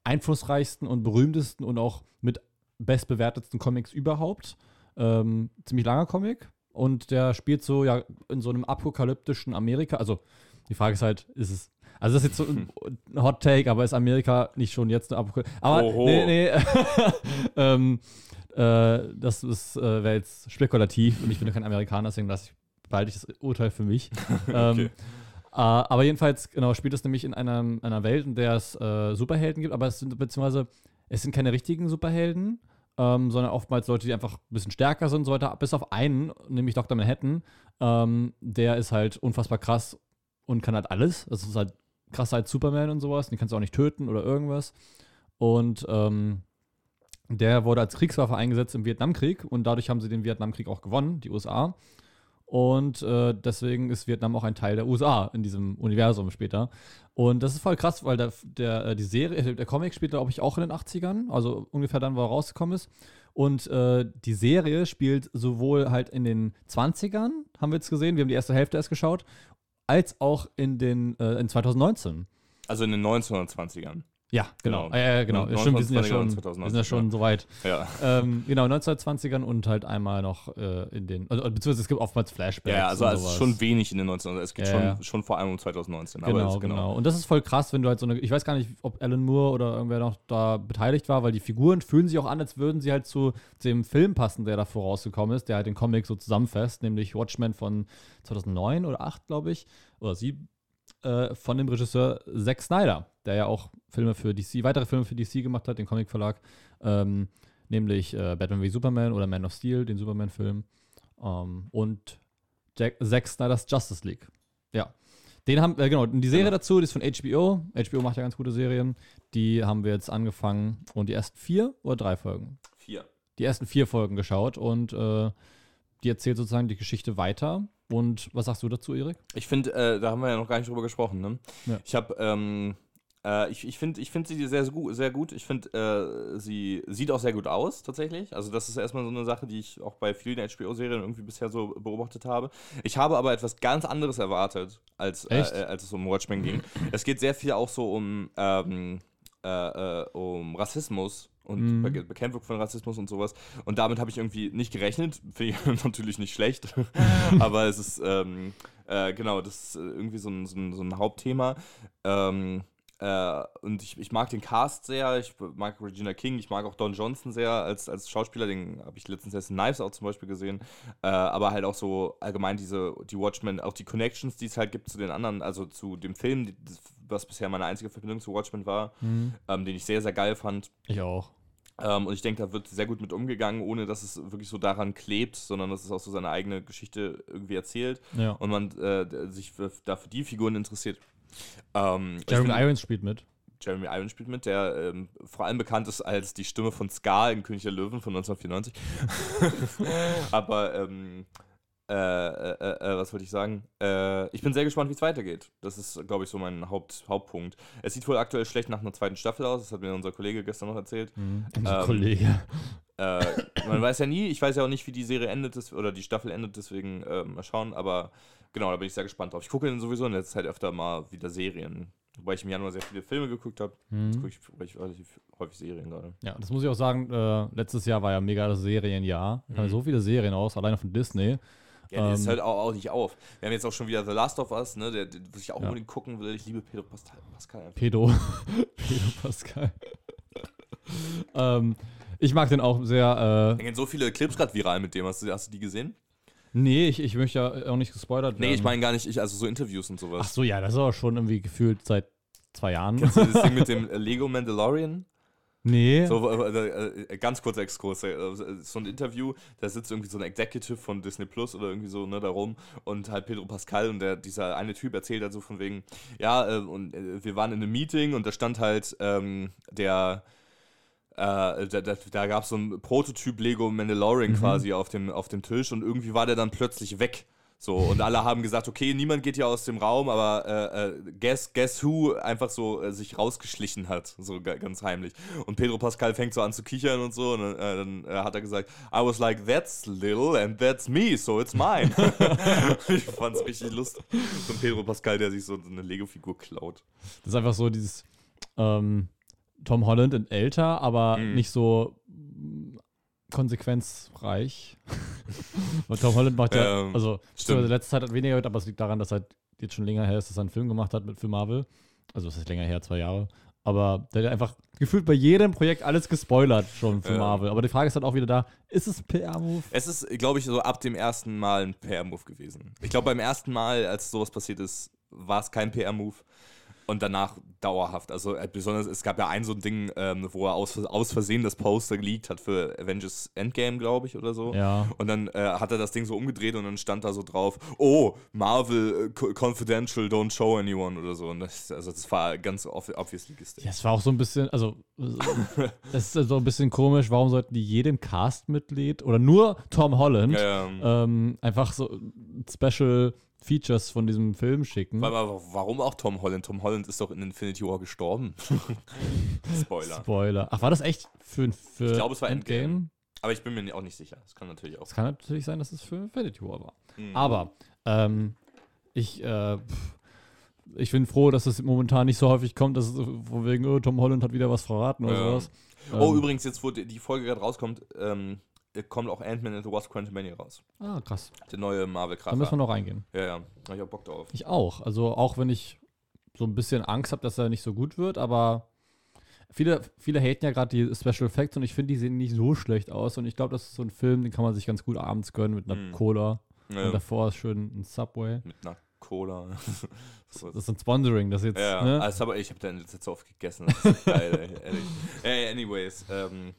einflussreichsten und berühmtesten und auch mit bestbewertetsten Comics überhaupt. Ähm, ziemlich langer Comic. Und der spielt so ja in so einem apokalyptischen Amerika. Also die Frage ist halt, ist es. Also das ist jetzt so ein ein Hot Take, aber ist Amerika nicht schon jetzt eine Apokalypse? Aber Oho. nee, nee. <laughs> ähm, äh, das ist, äh, wäre jetzt spekulativ und ich bin ja kein Amerikaner, deswegen lasse ich, behalte ich das Urteil für mich. <laughs> ähm, Okay. äh, aber jedenfalls, genau, spielt es nämlich in einer, einer Welt, in der es äh, Superhelden gibt, aber es sind beziehungsweise es sind keine richtigen Superhelden, ähm, sondern oftmals Leute, die einfach ein bisschen stärker sind so weiter, bis auf einen, nämlich Dr. Manhattan, ähm, der ist halt unfassbar krass und kann halt alles. Das ist halt krasser als Superman und sowas. Den kannst du auch nicht töten oder irgendwas. Und ähm, der wurde als Kriegswaffe eingesetzt im Vietnamkrieg und dadurch haben sie den Vietnamkrieg auch gewonnen, die USA. Und äh, deswegen ist Vietnam auch ein Teil der USA in diesem Universum später. Und das ist voll krass, weil der, der, äh, die Serie, äh, der Comic spielt, glaube ich, auch in den 80ern, also ungefähr dann, wo er rausgekommen ist. Und äh, die Serie spielt sowohl halt in den 20ern, haben wir jetzt gesehen, wir haben die erste Hälfte erst geschaut, als auch in den äh, in 2019. Also in den 1920ern. Ja, genau. Genau. Äh, genau. Stimmt, wir sind ja 1920er schon, und wir 2019, sind ja schon ja. so weit. Ja. ähm, genau, 1920ern und halt einmal noch äh, in den, also beziehungsweise es gibt oftmals Flashbacks. Ja, also es ist schon wenig in den 1900 Es geht Ja, schon, schon vor allem um 2019. Genau, aber es, genau, Und das ist voll krass, wenn du halt so eine, ich weiß gar nicht, ob Alan Moore oder irgendwer noch da beteiligt war, weil die Figuren fühlen sich auch an, als würden sie halt zu dem Film passen, der da vorausgekommen ist, der halt den Comic so zusammenfasst, nämlich Watchmen von 2009 oder 8, glaube ich, oder 7, äh, von dem Regisseur Zack Snyder, der ja auch Filme für DC, weitere Filme für DC gemacht hat, den Comicverlag, ähm, nämlich äh, Batman wie Superman oder Man of Steel, den Superman-Film, ähm, und Jack, Zack Snyders Justice League. Ja. Den haben, äh, genau, die Serie dazu, die ist von HBO. HBO macht ja ganz gute Serien. Die haben wir jetzt angefangen und die ersten vier oder drei Folgen? Vier. Die ersten vier Folgen geschaut und äh, die erzählt sozusagen die Geschichte weiter. Und was sagst du dazu, Erik? Ich finde, äh, da haben wir ja noch gar nicht drüber gesprochen, ne? Ja. Ich habe, ähm, äh, ich, ich finde ich find sie sehr, sehr gut. Sehr gut. Ich finde, äh, sie sieht auch sehr gut aus, tatsächlich. Also, das ist erstmal so eine Sache, die ich auch bei vielen HBO-Serien irgendwie bisher so beobachtet habe. Ich habe aber etwas ganz anderes erwartet, als, äh, äh, als es um Watchmen ging. Es geht sehr viel auch so um, ähm, äh, äh, um Rassismus und Mhm. Be Bekämpfung von Rassismus und sowas. Und damit habe ich irgendwie nicht gerechnet. Finde ich <laughs> natürlich nicht schlecht. <laughs> Aber es ist, ähm, äh, genau, das ist irgendwie so ein, so ein, so ein Hauptthema. Ähm, äh, und ich, ich mag den Cast sehr, ich mag Regina King, ich mag auch Don Johnson sehr als, als Schauspieler, den habe ich letztens erst in Knives Out zum Beispiel gesehen. Äh, aber halt auch so allgemein diese, die Watchmen, auch die Connections, die es halt gibt zu den anderen, also zu dem Film, die, was bisher meine einzige Verbindung zu Watchmen war, ähm, den ich sehr, sehr geil fand. Ich auch. Ähm, und ich denke, da wird sehr gut mit umgegangen, ohne dass es wirklich so daran klebt, sondern dass es auch so seine eigene Geschichte irgendwie erzählt Ja. und man äh, sich für, da für die Figuren interessiert. Ähm, Jeremy find- Irons spielt mit. Jeremy Irons spielt mit, der ähm, vor allem bekannt ist als die Stimme von Scar in König der Löwen von 1994. <laughs> Aber ähm, äh, äh, äh, was wollte ich sagen? Äh, ich bin sehr gespannt, wie es weitergeht. Das ist, glaube ich, so mein Haupt, Hauptpunkt. Es sieht wohl aktuell schlecht nach einer zweiten Staffel aus. Das hat mir unser Kollege gestern noch erzählt. Unser Ähm, Kollege. Äh, <laughs> man weiß ja nie, ich weiß ja auch nicht, wie die Serie endet oder die Staffel endet, deswegen äh, mal schauen, aber genau, da bin ich sehr gespannt drauf. Ich gucke dann sowieso in letzter Zeit öfter mal wieder Serien, wobei ich im Januar sehr viele Filme geguckt habe. Jetzt gucke ich, guck ich relativ häufig Serien gerade. Ja, das muss ich auch sagen, äh, letztes Jahr war ja mega das Serienjahr. Da Mhm. kamen so viele Serien aus, alleine von Disney. Ja, das Ähm, hört auch, auch nicht auf. Wir haben jetzt auch schon wieder The Last of Us, ne, der, der was ich auch Ja. unbedingt gucken will. Ich liebe Pedro Pascal. Pascal einfach. Pedo. <laughs> Pedo Pascal. <laughs> ähm, ich mag den auch sehr. Da Äh, gehen so viele Clips gerade viral mit dem. Hast du, hast du die gesehen? Nee, ich, ich möchte ja auch nicht gespoilert werden. Nee, ich meine gar nicht, ich, also so Interviews und Ach sowas. so, ja, das ist aber schon irgendwie gefühlt seit zwei Jahren. Kennst du das Ding mit dem äh, <laughs> Lego Mandalorian? nee. So, äh, äh, ganz kurzer Exkurs. Äh, so ein Interview, da sitzt irgendwie so ein Executive von Disney Plus oder irgendwie so, ne, da rum und halt Pedro Pascal und der, dieser eine Typ erzählt halt so von wegen, ja, äh, und äh, wir waren in einem Meeting und da stand halt ähm, der. Äh, da da, da gab es so ein Prototyp Lego Mandalorian quasi auf dem, auf dem Tisch und irgendwie war der dann plötzlich weg. So, und alle haben gesagt, okay, niemand geht hier aus dem Raum, aber äh, äh, guess, guess who einfach so äh, sich rausgeschlichen hat, so ga- ganz heimlich. Und Pedro Pascal fängt so an zu kichern und so, und dann, äh, dann äh, hat er gesagt, I was like, that's little and that's me, so it's mine. <laughs> ich fand's richtig lustig. So ein Pedro Pascal, der sich so eine Lego-Figur klaut. Das ist einfach so dieses ähm, Tom Holland in älter, aber Mhm. nicht so mm, konsequenzreich. <laughs> Weil Tom Holland macht ja, Ähm, also stimmt. in letzter Zeit hat weniger gehört, aber es liegt daran, dass halt jetzt schon länger her ist, dass er einen Film gemacht hat mit für Marvel. Also es ist länger her, zwei Jahre. Aber der hat einfach gefühlt bei jedem Projekt alles gespoilert schon für Ja. Marvel. Aber die Frage ist halt auch wieder da, ist es ein PR-Move? Es ist, glaube ich, so ab dem ersten Mal ein PR-Move gewesen. Ich glaube, beim ersten Mal, als sowas passiert ist, war es kein PR-Move. Und danach dauerhaft. Also äh, besonders, es gab ja ein so ein Ding, ähm, wo er aus, aus Versehen das Poster geleakt hat für Avengers Endgame, glaube ich, oder so. Ja. Und dann äh, hat er das Ding so umgedreht und dann stand da so drauf, oh, Marvel co- Confidential, don't show anyone oder so. Und das, also das war ganz obviously gestickt. Ja, es war auch so ein bisschen, also <laughs> es ist so ein bisschen komisch, warum sollten die jedem Cast-Mitglied oder nur Tom Holland Ähm, ähm, einfach so Special Features von diesem Film schicken. Mal, warum auch Tom Holland? Tom Holland ist doch in Infinity War gestorben. <laughs> Spoiler. Spoiler. Ach, war das echt für, für Ich glaube, es war Endgame. Aber ich bin mir auch nicht sicher. Das kann natürlich auch. Es kann natürlich sein, dass es für Infinity War war. Mhm. Aber ähm, ich, äh, ich bin froh, dass es momentan nicht so häufig kommt, dass es von wegen, oh, Tom Holland hat wieder was verraten oder Ja. sowas. Oh, Ähm, übrigens, jetzt, wo die die Folge gerade rauskommt, ähm, kommt auch Ant-Man and the Wasp Quantumania raus. Ah, krass. Der neue Da müssen wir noch reingehen. Ja, ja. Da hab ich auch Bock drauf. Ich auch. Also auch wenn ich so ein bisschen Angst habe, dass er nicht so gut wird, aber viele, viele haten ja gerade die Special Effects und ich finde, die sehen nicht so schlecht aus. Und ich glaube, das ist so ein Film, den kann man sich ganz gut abends gönnen mit einer Mhm. Cola. Ja, Und davor ist schön ein Subway. mit einer Cola. <laughs> Das ist ein Sponsoring, das jetzt. Ja, ne? also, aber ich habe da in letzter Zeit oft gegessen. Das ist geil, ey, ehrlich. Ey, anyways, ähm,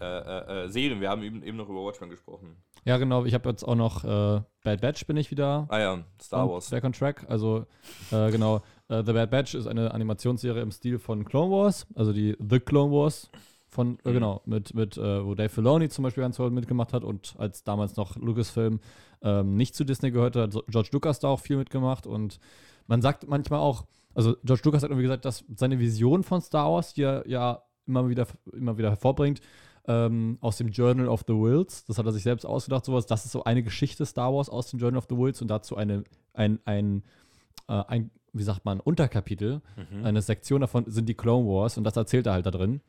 äh, äh, äh, Serien. Wir haben eben, eben noch über Watchmen gesprochen. Ja, genau. Ich habe jetzt auch noch äh, Bad Batch bin ich wieder. Ah ja, Star Wars. Back on track. Also äh, genau. Äh, The Bad Batch ist eine Animationsserie im Stil von Clone Wars, also die The Clone Wars von Mhm. genau mit mit wo Dave Filoni zum Beispiel ganz toll mitgemacht hat und als damals noch Lucasfilm ähm, nicht zu Disney gehörte, hat George Lucas da auch viel mitgemacht und man sagt manchmal auch, also George Lucas hat irgendwie gesagt, dass seine Vision von Star Wars, die er ja immer wieder immer wieder hervorbringt, ähm, aus dem Journal of the Wills. Das hat er sich selbst ausgedacht, sowas. Das ist so eine Geschichte Star Wars aus dem Journal of the Wills und dazu eine, ein, ein, äh, ein, wie sagt man, Unterkapitel. Mhm. Eine Sektion davon sind die Clone Wars und das erzählt er halt da drin.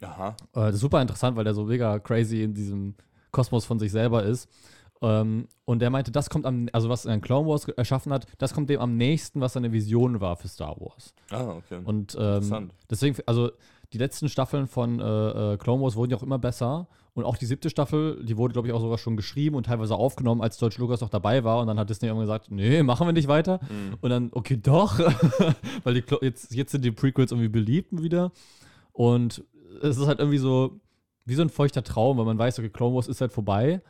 Aha. Äh, das ist super interessant, weil der so mega crazy in diesem Kosmos von sich selber ist. Ähm, und der meinte, das kommt am, also was er in Clone Wars erschaffen hat, das kommt dem am nächsten, was seine Vision war für Star Wars. Ah, okay. Und ähm, Interessant. deswegen, also die letzten Staffeln von äh, äh, Clone Wars wurden ja auch immer besser. Und auch die siebte Staffel, die wurde, glaube ich, auch sogar schon geschrieben und teilweise aufgenommen, als George Lucas noch dabei war. Und dann hat Disney irgendwann gesagt, nee, machen wir nicht weiter. Mhm. Und dann, okay, doch. <laughs> Weil die, jetzt, jetzt sind die Prequels irgendwie beliebt wieder. Und es ist halt irgendwie so, wie so ein feuchter Traum, weil man weiß, okay, Clone Wars ist halt vorbei.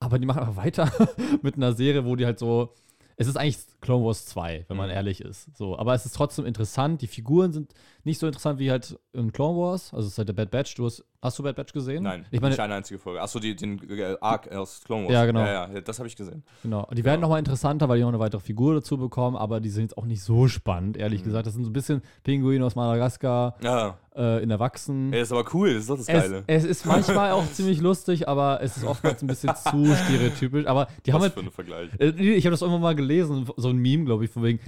Aber die machen einfach weiter <laughs> mit einer Serie, wo die halt so. Es ist eigentlich Clone Wars 2, wenn man Mhm. ehrlich ist. So, aber es ist trotzdem interessant. Die Figuren sind nicht so interessant wie halt in Clone Wars. Also es ist halt der Bad Batch. Du hast, hast du Bad Batch gesehen? Nein, Ich meine, nicht eine einzige Folge. Achso, die, den äh, Arc aus Clone Wars. Ja, genau. Ja, ja, das habe ich gesehen. Genau. Die werden Ja. nochmal interessanter, weil die noch eine weitere Figur dazu bekommen, aber die sind jetzt auch nicht so spannend, ehrlich Mhm. gesagt. Das sind so ein bisschen Pinguine aus Madagaskar Ja, äh, in Erwachsenen. Das ist aber cool, das ist doch das Es, Geile. es ist manchmal auch <laughs> ziemlich lustig, aber es ist oftmals ein bisschen zu stereotypisch. Aber die haben Was halt. für ein Vergleich. Äh, Ich habe das irgendwann mal gelesen, so ein Meme, glaube ich, von wegen.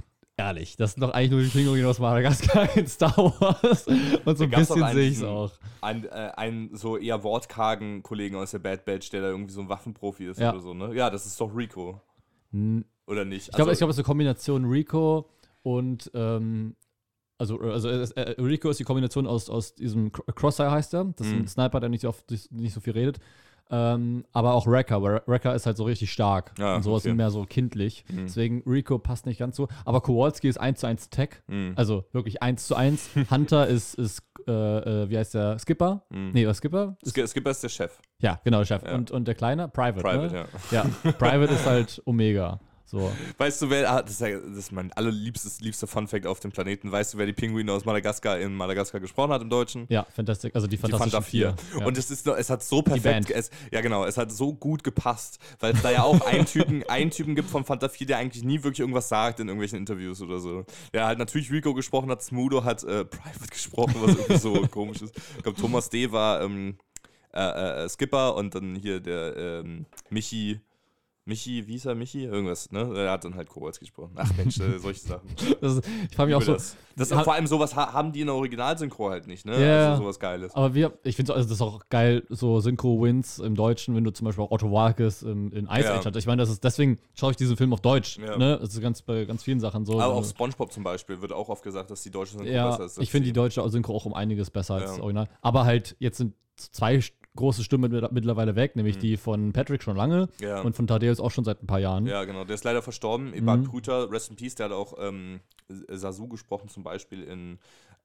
Ehrlich, das sind doch eigentlich nur die Pinguine aus Madagaskar <laughs> in Star Wars. Und so ein bisschen sehe ich es auch. Einen, äh, einen so eher wortkargen Kollegen aus der Bad Batch, der da irgendwie so ein Waffenprofi ist Ja. oder so, ne? Ja, das ist doch Rico. Hm, Oder nicht? Ich glaube, Also- ich glaube, es ist eine Kombination Rico und ähm, also, also äh, äh, Rico ist die Kombination aus, aus diesem Cro- Crosshair heißt er. Das ist Mhm. ein Sniper, der nicht oft, nicht so viel redet. Ähm, aber auch Wrecker, weil Wrecker ist halt so richtig stark. Ja, und sowas okay. mehr so kindlich. Mhm. Deswegen Rico passt nicht ganz so. Aber Kowalski ist 1 zu 1 Tech. Mhm. Also wirklich 1 zu 1. Hunter ist, ist äh, äh, wie heißt der? Skipper? Mhm. Nee, was Skipper? Ist, Sk Skipper ist der Chef. ja, genau, Chef. Ja. Und, und der Kleine? Private. Private, ne? ja. ja. Private ist halt Omega. So. Weißt du, wer, ah, das ist, ja, das ist mein allerliebstes liebster Funfact auf dem Planeten. Weißt du, wer die Pinguine aus Madagaskar in Madagaskar gesprochen hat im Deutschen? Ja, Fantastic, also die Die Fantastischen Fanta 4. Vier. Ja. Und es ist, es hat so perfekt, es, ja genau, es hat so gut gepasst, weil es da ja auch <laughs> einen Typen, einen Typen gibt von Fanta 4, der eigentlich nie wirklich irgendwas sagt in irgendwelchen Interviews oder so. Der halt natürlich Rico gesprochen hat, Smudo hat äh, Private gesprochen, was irgendwie so <laughs> komisch ist. Ich glaube, Thomas D. war ähm, äh, äh, Skipper und dann hier der ähm, Michi. Michi, wie hieß er, Michi? Irgendwas, ne? Er hat dann halt Kowalski gesprochen. Ach Mensch, äh, solche Sachen. <laughs> das ist, ich frage mich auch so, das. das Ha- vor allem sowas ha haben die in der Originalsynchro halt nicht, ne? Ja. Also sowas Geiles. aber wir, ich finde also das ist auch geil, so Synchro-Wins im Deutschen, wenn du zum Beispiel auch Otto Walkes im, in Ice Ja. Age hast. Ich meine, das ist deswegen schaue ich diesen Film auf Deutsch. Ja. Ne? Das ist ganz bei ganz vielen Sachen so. Aber auch Spongebob zum Beispiel wird auch oft gesagt, dass die deutsche Synchro ja, besser ist. ich finde die deutsche Synchro auch um einiges besser als das Original. Aber halt, jetzt sind zwei große Stimmen mit- mittlerweile weg, nämlich Mhm. die von Patrick schon lange Ja. und von Thaddeus auch schon seit ein paar Jahren. Ja, genau. Der ist leider verstorben. Ebert Mhm. Krüter, Rest in Peace, der hat auch ähm, Sasu gesprochen, zum Beispiel in,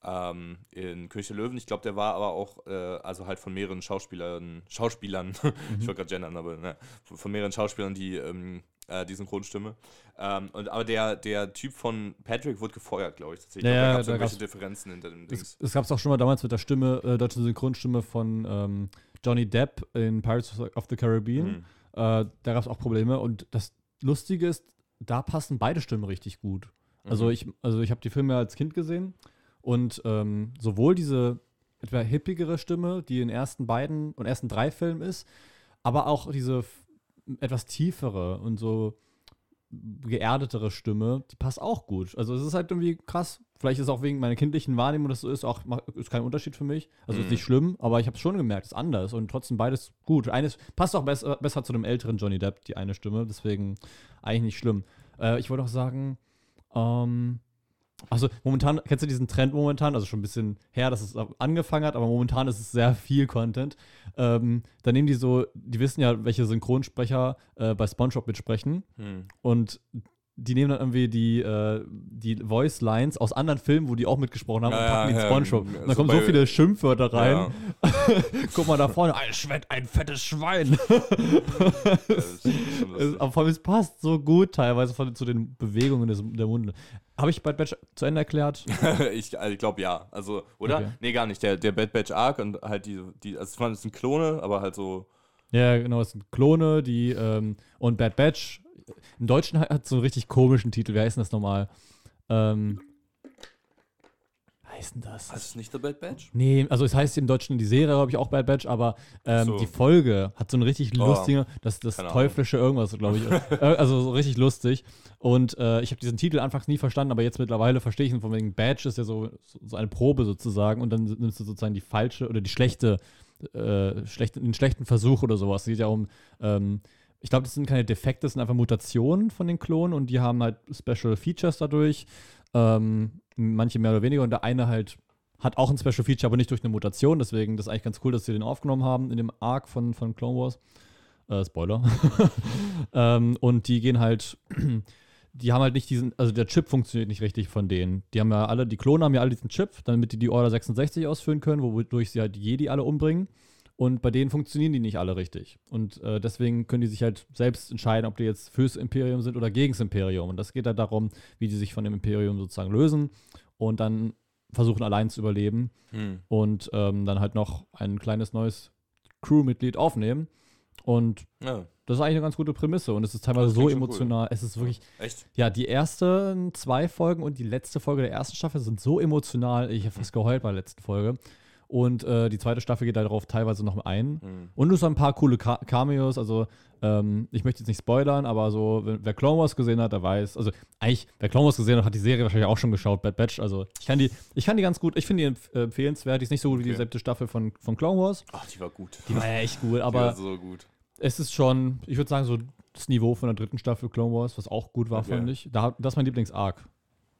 ähm, in König der Löwen. Ich glaube, der war aber auch, äh, also halt von mehreren Schauspielern, Schauspielern, <laughs> ich wollte gerade gendern, aber ne, von von mehreren Schauspielern, die ähm, äh, die Synchronstimme. Ähm, und, aber der, der Typ von Patrick wurde gefeuert, glaube ich. Tatsächlich. Ja, glaub, da gab es irgendwelche Differenzen hinter dem Es, Dings. es gab es auch schon mal damals mit der Stimme, äh, deutschen Synchronstimme von ähm, Johnny Depp in Pirates of the Caribbean. Mhm. Äh, da gab es auch Probleme. Und das Lustige ist, da passen beide Stimmen richtig gut. Also Mhm. ich, also ich habe die Filme als Kind gesehen und ähm, sowohl diese etwa hippigere Stimme, die in den ersten beiden und ersten drei Filmen ist, aber auch diese etwas tiefere und so geerdetere Stimme, die passt auch gut. Also es ist halt irgendwie krass. Vielleicht ist es auch wegen meiner kindlichen Wahrnehmung, dass so ist, auch ist kein Unterschied für mich. Also ist Mhm. nicht schlimm, aber ich habe es schon gemerkt, ist anders und trotzdem beides gut. Eines passt auch besser, besser zu dem älteren Johnny Depp, die eine Stimme, deswegen eigentlich nicht schlimm. Äh, ich wollte auch sagen, ähm, also momentan, kennst du diesen Trend momentan, also schon ein bisschen her, dass es angefangen hat, aber momentan ist es sehr viel Content. Ähm, da nehmen die so, die wissen ja, welche Synchronsprecher äh, bei Spongebob mitsprechen Hm. und die nehmen dann irgendwie die, äh, die Voice Lines aus anderen Filmen, wo die auch mitgesprochen haben, Ja, und packen die in ja, SpongeBob. ja, und da so kommen so viele Schimpfwörter rein. Ja. <laughs> Guck mal da vorne, ein Schwert, ein fettes Schwein. <laughs> Aber vor allem, es passt so gut teilweise von, zu den Bewegungen des, der Munde. Habe ich Bad Batch zu Ende erklärt? <laughs> ich also ich glaube ja. Also, oder? Okay. Nee, gar nicht. Der, der Bad Batch Arc und halt die, die also es waren- es sind Klone, aber halt so. Ja, genau, es sind Klone, die ähm, und Bad Batch. Im Deutschen hat hat so einen richtig komischen Titel. Wie heißt denn das nochmal? Ähm, heißt denn das? Heißt es nicht The Bad Batch? Nee, also es heißt im Deutschen die Serie, glaube ich, auch Bad Batch, aber ähm, So. die Folge hat so eine richtig Oh. lustige, das, das teuflische irgendwas, glaube ich. <laughs> Äh, also so richtig lustig. Und äh, ich habe diesen Titel anfangs nie verstanden, aber jetzt mittlerweile verstehe ich ihn. Von wegen Badge ist ja so, so eine Probe sozusagen und dann nimmst du sozusagen die falsche oder die schlechte, äh, schlechte den schlechten Versuch oder sowas. Es geht ja um, ähm, ich glaube, das sind keine Defekte, das sind einfach Mutationen von den Klonen und die haben halt Special Features dadurch. Ähm, manche mehr oder weniger und der eine halt hat auch ein Special Feature, aber nicht durch eine Mutation. Deswegen das ist eigentlich ganz cool, dass sie den aufgenommen haben in dem Arc von, von Clone Wars. Äh, Spoiler. <laughs> ähm, und die gehen halt, <clears throat> die haben halt nicht diesen, also der Chip funktioniert nicht richtig von denen. Die haben ja alle, die Klone haben ja alle diesen Chip, damit die die Order 66 ausführen können, wodurch sie halt Jedi alle umbringen. Und bei denen funktionieren die nicht alle richtig. Und äh, deswegen können die sich halt selbst entscheiden, ob die jetzt fürs Imperium sind oder gegens Imperium. Und das geht halt darum, wie die sich von dem Imperium sozusagen lösen und dann versuchen allein zu überleben Hm. und ähm, dann halt noch ein kleines neues Crewmitglied aufnehmen. Und Ja, das ist eigentlich eine ganz gute Prämisse und es ist teilweise so schon cool. emotional. Es ist wirklich, echt? ja, die ersten zwei Folgen und die letzte Folge der ersten Staffel sind so emotional. Ich habe fast geheult bei der letzten Folge. Und äh, die zweite Staffel geht darauf teilweise noch ein. Hm. Und es sind ein paar coole Ca Cameos. Also, ähm, ich möchte jetzt nicht spoilern, aber so, wer Clone Wars gesehen hat, der weiß. Also, eigentlich, wer Clone Wars gesehen hat, hat die Serie wahrscheinlich auch schon geschaut, Bad Batch. Also, ich kann die, ich kann die ganz gut, ich finde die empf empfehlenswert. Die ist nicht so gut wie die Okay. siebte Staffel von, von Clone Wars. Ach, die war gut. Die war ja echt gut, Die aber war so gut. es ist schon, ich würde sagen, so das Niveau von der dritten Staffel Clone Wars, was auch gut war, Okay. fand ich. Da, das ist mein Lieblings-Arc.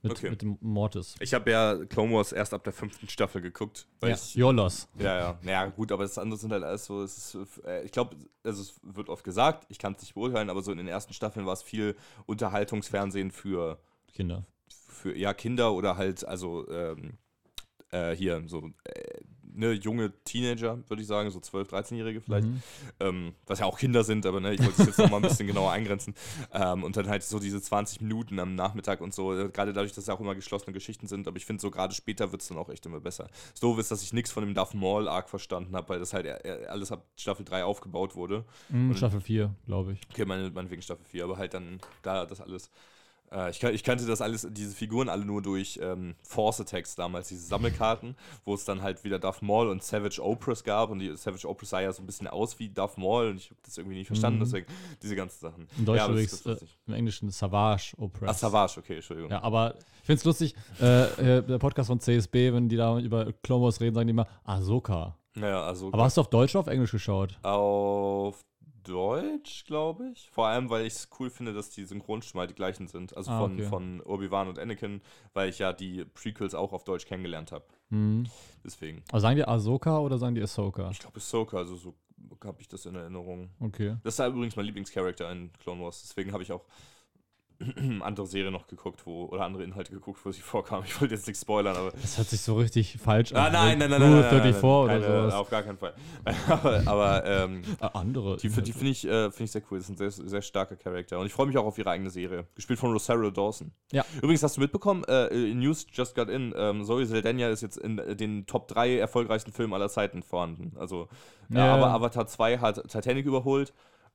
Mit, Okay. mit dem Mortis. Ich habe ja Clone Wars erst ab der fünften Staffel geguckt. Weil Ja, ich, Jolos. ja, ja. Naja, gut, aber das andere sind halt alles so, es ist, äh, ich glaube, also es wird oft gesagt, ich kann es nicht beurteilen, aber so in den ersten Staffeln war es viel Unterhaltungsfernsehen für, Kinder. für ja, Kinder oder halt, also ähm, äh, hier, so äh, ne, junge Teenager, würde ich sagen, so 12-, 13-Jährige vielleicht. Mhm. ähm, was ja auch Kinder sind, aber ne, ich wollte es jetzt nochmal ein bisschen genauer eingrenzen. Ähm, und dann halt so diese 20 Minuten am Nachmittag und so, äh, gerade dadurch, dass es ja auch immer geschlossene Geschichten sind, aber ich finde so gerade später wird es dann auch echt immer besser. Doof ist, dass ich nichts von dem Darth Maul Arc verstanden habe, weil das halt äh, äh, alles ab Staffel 3 aufgebaut wurde. Mhm, Und- Staffel 4, glaube ich. Okay, meine, meinetwegen Staffel 4, aber halt dann da das alles. Äh, ich, ich kannte das alles, diese Figuren alle nur durch ähm, Force Attacks damals, diese Sammelkarten, wo es dann halt wieder Darth Maul und Savage Opress gab und die Savage Opress sah ja so ein bisschen aus wie Darth Maul und ich habe das irgendwie nicht verstanden, Mhm. deswegen diese ganzen Sachen. Im Deutschen aber das übrigens, äh, im Englischen Savage Oppress. Ah, Savage, okay, Entschuldigung. Ja, aber ich finde es lustig, äh, äh, der Podcast von CSB, wenn die da über Clone Wars reden, sagen die immer Ahsoka. Naja, also Aber hast du auf Deutsch oder auf Englisch geschaut? auf Deutsch, glaube ich. Vor allem, weil ich es cool finde, dass die Synchronstimmen halt die gleichen sind. Also Ah, von, okay. von Obi-Wan und Anakin, weil ich ja die Prequels auch auf Deutsch kennengelernt habe. Mhm. Deswegen. Aber sagen die Ahsoka oder sagen die Ahsoka? Ich glaube, Ahsoka, also so habe ich das in Erinnerung. Okay. Das ist halt übrigens mein Lieblingscharakter in Clone Wars. Deswegen habe ich auch <clears throat> andere Serien noch geguckt, wo, oder andere Inhalte geguckt, wo sie vorkam. Ich wollte jetzt nichts spoilern, aber. Das hört sich so richtig falsch Ah, an. nein, nein, nein, Nur nein. nein, 34 nein, oder keine, sowas. Auf gar keinen Fall. <laughs> aber aber ähm, Ah, andere. die, die finde ich, äh, find ich sehr cool. Das ist ein sehr, sehr starker Charakter. Und ich freue mich auch auf ihre eigene Serie. Gespielt von Rosario Dawson. Ja. Übrigens, hast du mitbekommen, äh, in News just got in, ähm, Zoe Saldana ist jetzt in äh, den Top 3 erfolgreichsten Filmen aller Zeiten vorhanden. Also, äh, Ja. aber Avatar 2 hat Titanic überholt.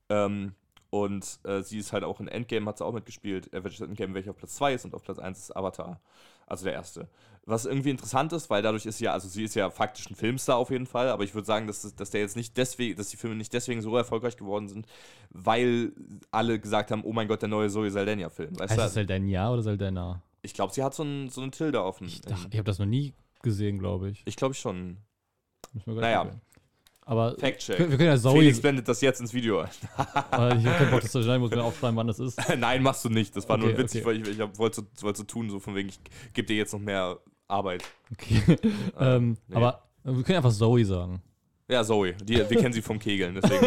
Ähm, und äh, sie ist halt auch in Endgame, hat sie auch mitgespielt. Avengers Endgame, welcher auf Platz 2 ist und auf Platz 1 ist Avatar. Also der erste. Was irgendwie interessant ist, weil dadurch ist sie ja, also sie ist ja faktisch ein Filmstar auf jeden Fall, aber ich würde sagen, dass, dass der jetzt nicht deswegen, dass die Filme nicht deswegen so erfolgreich geworden sind, weil alle gesagt haben, oh mein Gott, der neue Zoe Saldana-Film. Weißt Heißt du? das Saldana oder Saldana? Ich glaube, sie hat so, ein, so eine Tilde auf dem. Ich, dachte, ich habe das noch nie gesehen, glaube ich. ich glaube schon. Naja. googeln. Aber Fact-check. wir, wir können ja Zoe. Felix blendet das jetzt ins Video. ein. <laughs> Äh, ich habe keinen Bock, das zu schneiden, muss mir aufschreiben, wann das ist. <laughs> Nein, machst du nicht. Das war nur Okay, witzig, okay. weil ich, ich wollte so, wollte so tun, so von wegen, ich gebe dir jetzt noch mehr Arbeit. Okay. <laughs> ähm, nee. Aber wir können einfach Zoe sagen. Ja, Zoe. Die, wir kennen sie vom Kegeln, deswegen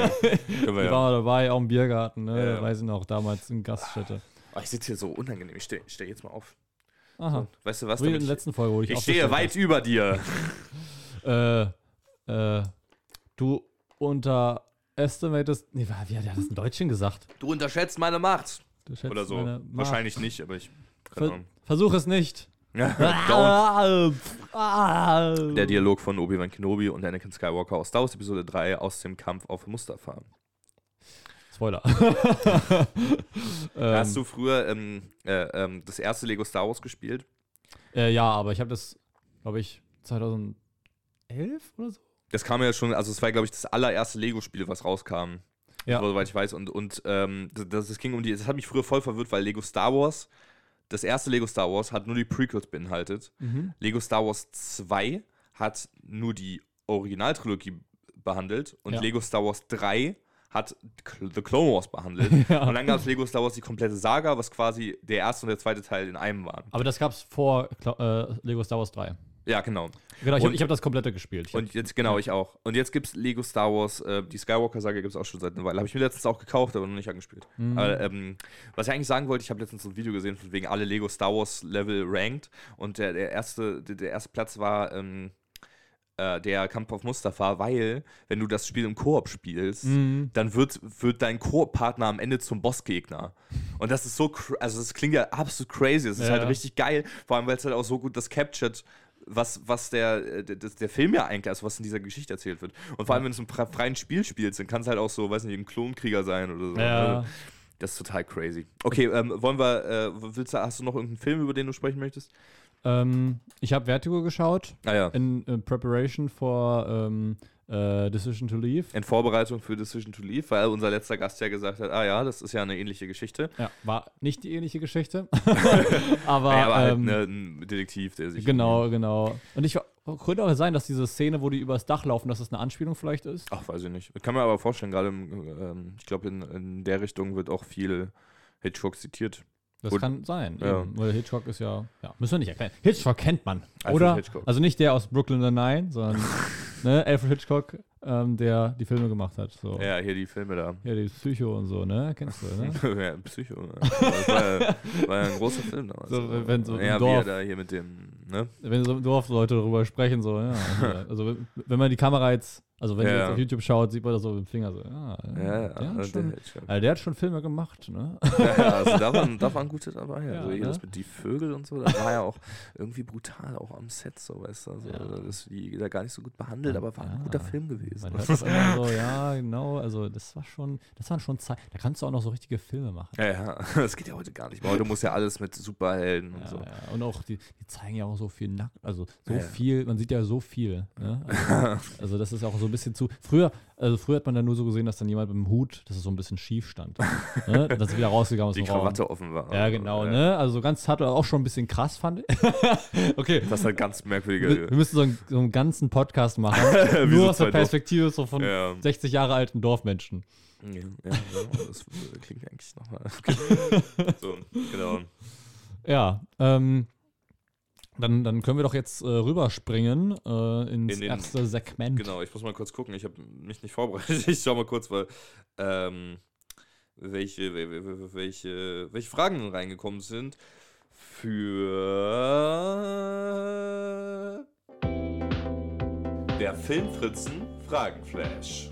wir Die ja. war dabei, auch im Biergarten, ne? Ja, ja. Weiß ich noch, damals in Gaststätte. Oh, ich sitze hier so unangenehm. Ich stehe steh jetzt mal auf. Aha. Weißt du was? So wie in der letzten Folge, wo ich ich stehe weit über dir. Äh, äh, du unterestimatest. Nee, wie hat er das in Deutschen gesagt? Du unterschätzt meine Macht. Oder so. meine Macht. Wahrscheinlich nicht, aber ich. Keine Ver Ahnung. versuch es nicht. <laughs> Don't. Ah, Der Dialog von Obi-Wan Kenobi und Anakin Skywalker aus Star Wars Episode 3 aus dem Kampf auf Mustafa. Spoiler. <laughs> Hast ähm, du früher ähm, äh, ähm, das erste Lego Star Wars gespielt? äh, ja, aber ich habe das, glaube ich, 2011 oder so. Das kam ja schon, also es war, glaube ich, das allererste Lego-Spiel, was rauskam. Ja. Soweit ich weiß. Und, und ähm, das, das, ging um die, das hat mich früher voll verwirrt, weil Lego Star Wars, das erste Lego Star Wars hat nur die Prequels beinhaltet. Mhm. Lego Star Wars 2 hat nur die Originaltrilogie behandelt und Ja. Lego Star Wars 3 hat The Clone Wars behandelt. <laughs> Ja. Und dann gab es Lego Star Wars die komplette Saga, was quasi der erste und der zweite Teil in einem waren. Aber das gab's vor Kla- äh, Lego Star Wars 3. Ja, genau. Genau, ich habe hab das komplette gespielt. Ich Und jetzt, genau, ich auch. Und jetzt gibt es Lego Star Wars, äh, die Skywalker-Saga gibt es auch schon seit einer Weile. Habe ich mir letztens auch gekauft, aber noch nicht angespielt. Mhm. Aber, ähm, was ich eigentlich sagen wollte, ich habe letztens so ein Video gesehen, von wegen alle Lego Star Wars Level ranked. Und der, der, erste, der, der erste Platz war ähm, äh, der Kampf auf Mustafa, weil, wenn du das Spiel im Koop spielst, Mhm. dann wird, wird dein Koop-Partner am Ende zum Bossgegner. Und das ist so, also das klingt ja absolut crazy. Das ist Ja. halt richtig geil, vor allem weil es halt auch so gut das captured, was, was der, äh, der, der Film ja eigentlich, also was in dieser Geschichte erzählt wird. Und vor allem, wenn du es im freien Spiel spielst, dann kann es halt auch so, weiß nicht, ein Klonkrieger sein oder so. Ja. Also, Das ist total crazy. Okay, ähm, wollen wir, äh, willst du, hast du noch irgendeinen Film, über den du sprechen möchtest? Ähm, ich habe Vertigo geschaut Ah ja. in äh, Preparation for ähm, äh, Decision to Leave. In Vorbereitung für Decision to Leave, weil unser letzter Gast ja gesagt hat, ah ja, das ist ja eine ähnliche Geschichte. Ja, war nicht die ähnliche Geschichte. <laughs> aber, Naja, aber halt ähm, ne, ein Detektiv, der sich. genau, genau. Und ich könnte auch sein, dass diese Szene, wo die übers Dach laufen, dass das eine Anspielung vielleicht ist. Ach, weiß ich nicht. Ich kann mir aber vorstellen, gerade, ähm, ich glaube, in, in der Richtung wird auch viel Hitchcock zitiert. Das Gut. kann sein, Ja. eben, weil Hitchcock ist ja, ja, müssen wir nicht erklären. Hitchcock kennt man, Alfred oder? Hitchcock. Also nicht der aus Brooklyn Nine-Nine, sondern <laughs> ne, Alfred Hitchcock, ähm, der die Filme gemacht hat. So. Ja, hier die Filme da. Ja, die Psycho und so, ne? Kennst du, ne? <laughs> ja, Psycho. Ne? Das war, ja, war ja ein großer Film damals. So, wenn so im ja, wie Dorf- da hier mit dem, ne? Wenn so im Dorf Leute darüber sprechen, so, ja. <laughs> Also wenn man die Kamera jetzt, also wenn Ja. ihr jetzt auf YouTube schaut, sieht man das so mit dem Finger so, ja. Ja, der, hat der schon, also der hat schon Filme gemacht, ne? ja, ja, also da waren, da waren gute dabei. <laughs> Ja, Also hier ne? das mit die Vögel und so, da war ja auch irgendwie brutal, auch am Set, so, weißt du. Also, Ja. Das ist die da gar nicht so gut behandelt, aber war ein guter Film gewesen. So, ja, genau, also das war schon, das waren schon Zeit, da kannst du auch noch so richtige Filme machen. Ja, ja, <laughs> das geht ja heute gar nicht mehr. Heute muss ja alles mit Superhelden und so. ja. Und auch, die, die zeigen ja auch so viel nackt, also so viel, man sieht ja so viel. Ne? Also, <laughs> also das ist auch so ein bisschen zu. Früher, also früher hat man dann nur so gesehen, dass dann jemand mit dem Hut, dass es so ein bisschen schief stand. <laughs> ne? Dass er wieder rausgegangen aus Die. Krawatte offen war. Ja, genau, Ja. ne? Also ganz hart, auch schon ein bisschen krass fand ich. <laughs> okay. Das ist halt ganz Wir, merkwürdiger. wir müssen so einen, so einen ganzen Podcast machen. <laughs> Nur so aus der Dorf- Perspektive so von Ja. 60 Jahre alten Dorfmenschen. Ja, ja, das klingt eigentlich nochmal. Okay. So, genau. Ja, ähm, dann, dann können wir doch jetzt äh, rüberspringen äh, ins In den- erste Segment. Genau, ich muss mal kurz gucken. Ich habe mich nicht vorbereitet. <laughs> Ich schau mal kurz, weil, ähm, welche, wel- wel- wel- welche, welche Fragen reingekommen sind für der Filmfritzen Fragenflash.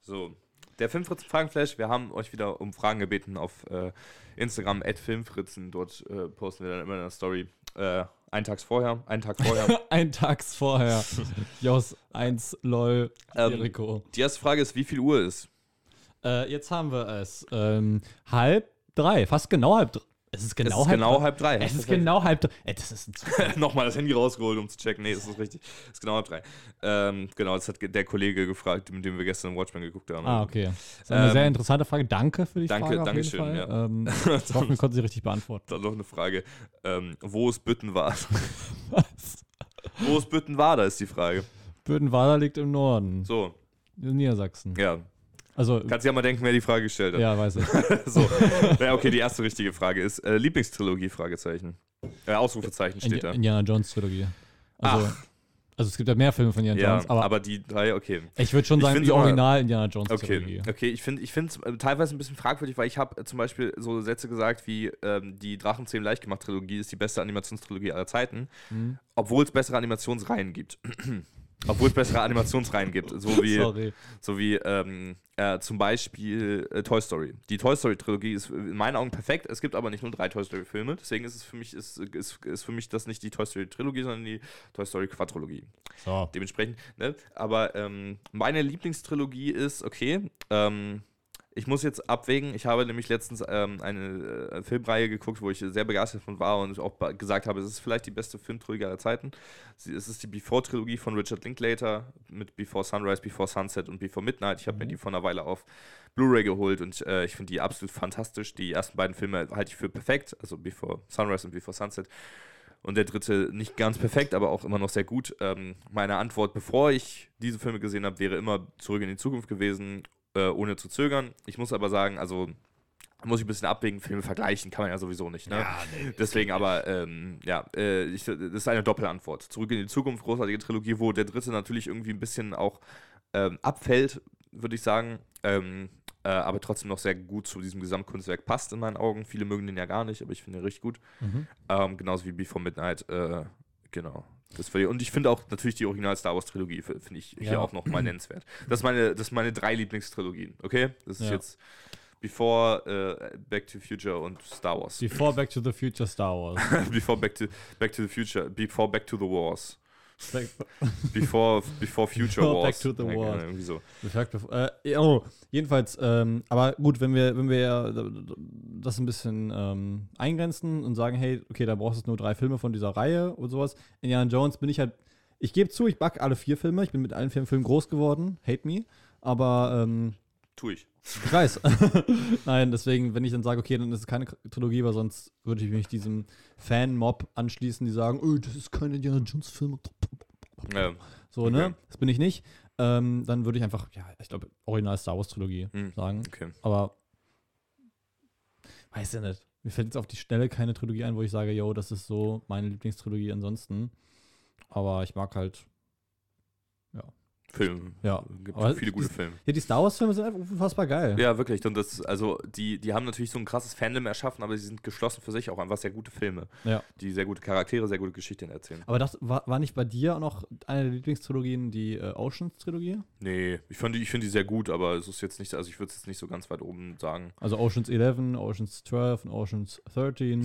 So, der Filmfritzen Fragenflash, wir haben euch wieder um Fragen gebeten auf äh, Instagram, Filmfritzen. Dort äh, posten wir dann immer in der Story. Äh, einen Tag vorher, einen Tag vorher. <laughs> Ein Tags vorher. <laughs> Jos 1 LOL Ähm. Die erste Frage ist, wie viel Uhr ist? Äh, jetzt haben wir es. Ähm, halb drei. Fast genau halb drei. Es ist genau es ist halb genau drei. halb drei. Es ist genau halb drei. Ey, das ist. <laughs> Nochmal das Handy rausgeholt, um zu checken. Nee, das ist richtig. Es ist genau halb drei. Ähm, genau, das hat der Kollege gefragt, mit dem wir gestern Watchmen geguckt haben. Ah, okay. Das ist eine Ähm, sehr interessante Frage. Danke für die danke, Frage. danke jeden schön, ja. Ähm, <laughs> ich hoffe, wir konnten sie richtig beantworten. Dann noch eine Frage. Ähm, wo ist Büttenwader? <laughs> Was? wo ist Büttenwader, ist die Frage. Bödenwader liegt im Norden. So, In Niedersachsen. ja. Also, Kannst du ja mal denken, wer die Frage gestellt hat. ja, weiß ich. <laughs> So. Ja, okay, die erste richtige Frage ist: äh, Lieblingstrilogie? Fragezeichen. Äh, Ausrufezeichen steht da. Indiana Jones Trilogie. Also, Ach. Also es gibt ja mehr Filme von Indiana Ja, Jones, aber, aber, die drei, okay. ich würde schon ich sagen, die Original Indiana Jones Okay, Trilogie. okay. Ich finde es teilweise ein bisschen fragwürdig, weil ich habe äh, zum Beispiel so Sätze gesagt wie ähm, die Drachenzähmen leicht gemacht Trilogie ist die beste Animationstrilogie aller Zeiten, Hm. obwohl es bessere Animationsreihen gibt. Obwohl es bessere Animationsreihen gibt, so wie Sorry. so wie ähm, äh, zum Beispiel äh, Toy Story. Die Toy Story Trilogie ist in meinen Augen perfekt. Es gibt aber nicht nur drei Toy Story Filme, deswegen ist es für mich ist, ist, ist für mich das nicht die Toy Story Trilogie, sondern die Toy Story Quadrologie. So. Dementsprechend, ne? Aber ähm, meine Lieblingstrilogie ist, okay, ähm, ich muss jetzt abwägen. Ich habe nämlich letztens ähm, eine äh, Filmreihe geguckt, wo ich sehr begeistert von war und auch gesagt habe, es ist vielleicht die beste Filmtrilogie aller Zeiten. Sie, es ist die Before-Trilogie von Richard Linklater mit Before Sunrise, Before Sunset und Before Midnight. Ich habe mir die vor einer Weile auf Blu-ray geholt und äh, ich finde die absolut fantastisch. Die ersten beiden Filme halte ich für perfekt, also Before Sunrise und Before Sunset. Und der dritte nicht ganz perfekt, aber auch immer noch sehr gut. Ähm, meine Antwort, bevor ich diese Filme gesehen habe, wäre immer zurück in die Zukunft gewesen, äh, ohne zu zögern. Ich muss aber sagen, also muss ich ein bisschen abwägen, Filme vergleichen kann man ja sowieso nicht. Ne? Deswegen aber, ähm, ja, äh, ich, das ist eine Doppelantwort. Zurück in die Zukunft, großartige Trilogie, wo der dritte natürlich irgendwie ein bisschen auch ähm, abfällt, würde ich sagen. Ähm, äh, aber trotzdem noch sehr gut zu diesem Gesamtkunstwerk passt in meinen Augen. Viele mögen den ja gar nicht, aber ich finde ihn richtig gut. Mhm. Ähm, genauso wie Before Midnight, äh, genau. Das die, und ich finde auch natürlich die Original Star Wars Trilogie, finde ich hier Ja. auch noch mal nennenswert. Das, ist meine, das sind meine drei Lieblingstrilogien, okay? Das ist Ja. jetzt Before, äh, Back to the Future und Star Wars. Before Back to the Future Star Wars. <laughs> before Back to, Back to the Future, Before Back to the Wars. Before, before Future Before Wars. Back to the Ja, Wars. Irgendwie so. Äh, oh, jedenfalls, ähm, aber gut, wenn wir, wenn wir das ein bisschen ähm, eingrenzen und sagen, hey, okay, da brauchst du nur drei Filme von dieser Reihe und sowas. Indiana Jones bin ich halt, ich gebe zu, ich back alle vier Filme, ich bin mit allen vier Filmen groß geworden, hate me, aber ähm, Tu ich. ich weiß. <laughs> Nein, deswegen, wenn ich dann sage, okay, dann ist es keine Trilogie, weil sonst würde ich mich diesem Fan-Mob anschließen, die sagen, oh, das ist kein Indiana Jones-Film. Ja. So, ne? Okay. Das bin ich nicht. Ähm, dann würde ich einfach, ja, ich glaube, Original Star Wars Trilogie Hm. sagen. Okay. Aber weiß ja nicht. Mir fällt jetzt auf die Schnelle keine Trilogie ein, wo ich sage, yo, das ist so meine Lieblingstrilogie ansonsten. Aber ich mag halt, Film. ja. Gibt Aber viele gute die- Filme. Ja, die Star Wars-Filme sind einfach unfassbar geil. Ja, wirklich. Und das, also, die, die haben natürlich so ein krasses Fandom erschaffen, aber sie sind geschlossen für sich auch einfach sehr gute Filme. Ja. Die sehr gute Charaktere, sehr gute Geschichten erzählen. Aber das war, war nicht bei dir noch eine der Lieblingstrilogien die äh, Oceans-Trilogie? Nee, ich finde ich find die sehr gut, aber es ist jetzt nicht, also ich würde es jetzt nicht so ganz weit oben sagen. Also Oceans 11, Oceans 12 und Oceans 13.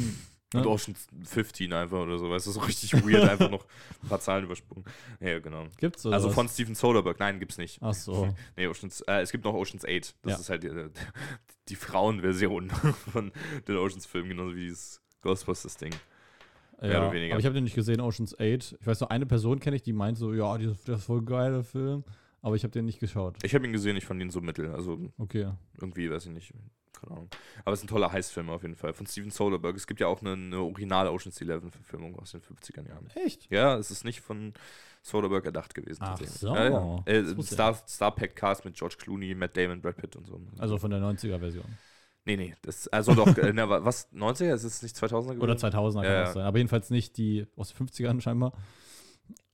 Und Ja. Ocean 15 einfach oder so, weißt du, so richtig weird, einfach noch ein paar Zahlen übersprungen. Ja, genau. Gibt's so Also von Steven Soderbergh, nein, gibt's nicht. Ach so. <laughs> Nee, Oceans, äh, es gibt noch Oceans 8. Das Ja. ist halt die, <laughs> die Frauenversion <laughs> von den Oceans-Filmen, genauso wie dieses Ghostbusters-Ding. Mehr Ja, oder weniger. aber ich habe den nicht gesehen, Oceans 8. Ich weiß nur, eine Person kenne ich, die meint so, ja, das, das ist voll geiler Film. Aber ich habe den nicht geschaut. Ich habe ihn gesehen, ich fand ihn so mittel. Also Okay. irgendwie, weiß ich nicht. Keine Ahnung. Aber es ist ein toller Heißfilm auf jeden Fall. Von Steven Soderbergh. Es gibt ja auch eine, eine originale Oceans 11-Verfilmung aus den 50er Jahren. Echt? Ja, es ist nicht von Soderbergh erdacht gewesen. Ach so. Ja, ja. Äh, Das Star, Star Pack Cast mit George Clooney, Matt Damon, Brad Pitt und so. Also von der 90er-Version. Nee, nee. Das, also doch, äh, na, was? 90er? Ist es nicht 2000er gewesen? Oder 2000er kann Ja, das ja. sein. Aber jedenfalls nicht die aus den 50ern scheinbar.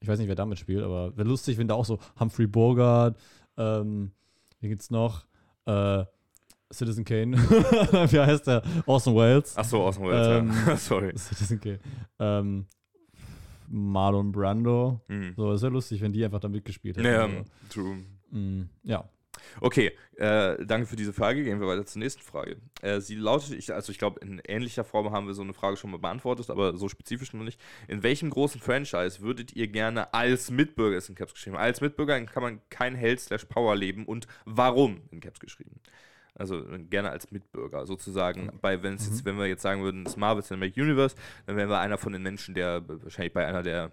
Ich weiß nicht, wer damit spielt, aber wäre lustig, wenn da auch so Humphrey Bogart, ähm, wie gibt's noch? Äh, Citizen Kane. <laughs> wie heißt der? Orson Welles. Ach so, aus dem Wales, Ähm, ja. <laughs> Sorry. Citizen Kane. Ähm, Marlon Brando. Mhm. So, das wäre lustig, wenn die einfach da mitgespielt hätten. Ja, Also, true. mm, ja. Okay, äh, danke für diese Frage. Gehen wir weiter zur nächsten Frage. Äh, sie lautet, ich, also ich glaube, in ähnlicher Form haben wir so eine Frage schon mal beantwortet, aber so spezifisch noch nicht. In welchem großen Franchise würdet ihr gerne als Mitbürger, ist in Caps geschrieben, als Mitbürger kann man kein Held slash Power leben und warum in Caps geschrieben? Also äh, gerne als Mitbürger sozusagen. Bei, wenn es jetzt, wenn wir jetzt sagen würden, das Marvel Cinematic Universe, dann wären wir einer von den Menschen, der wahrscheinlich bei einer der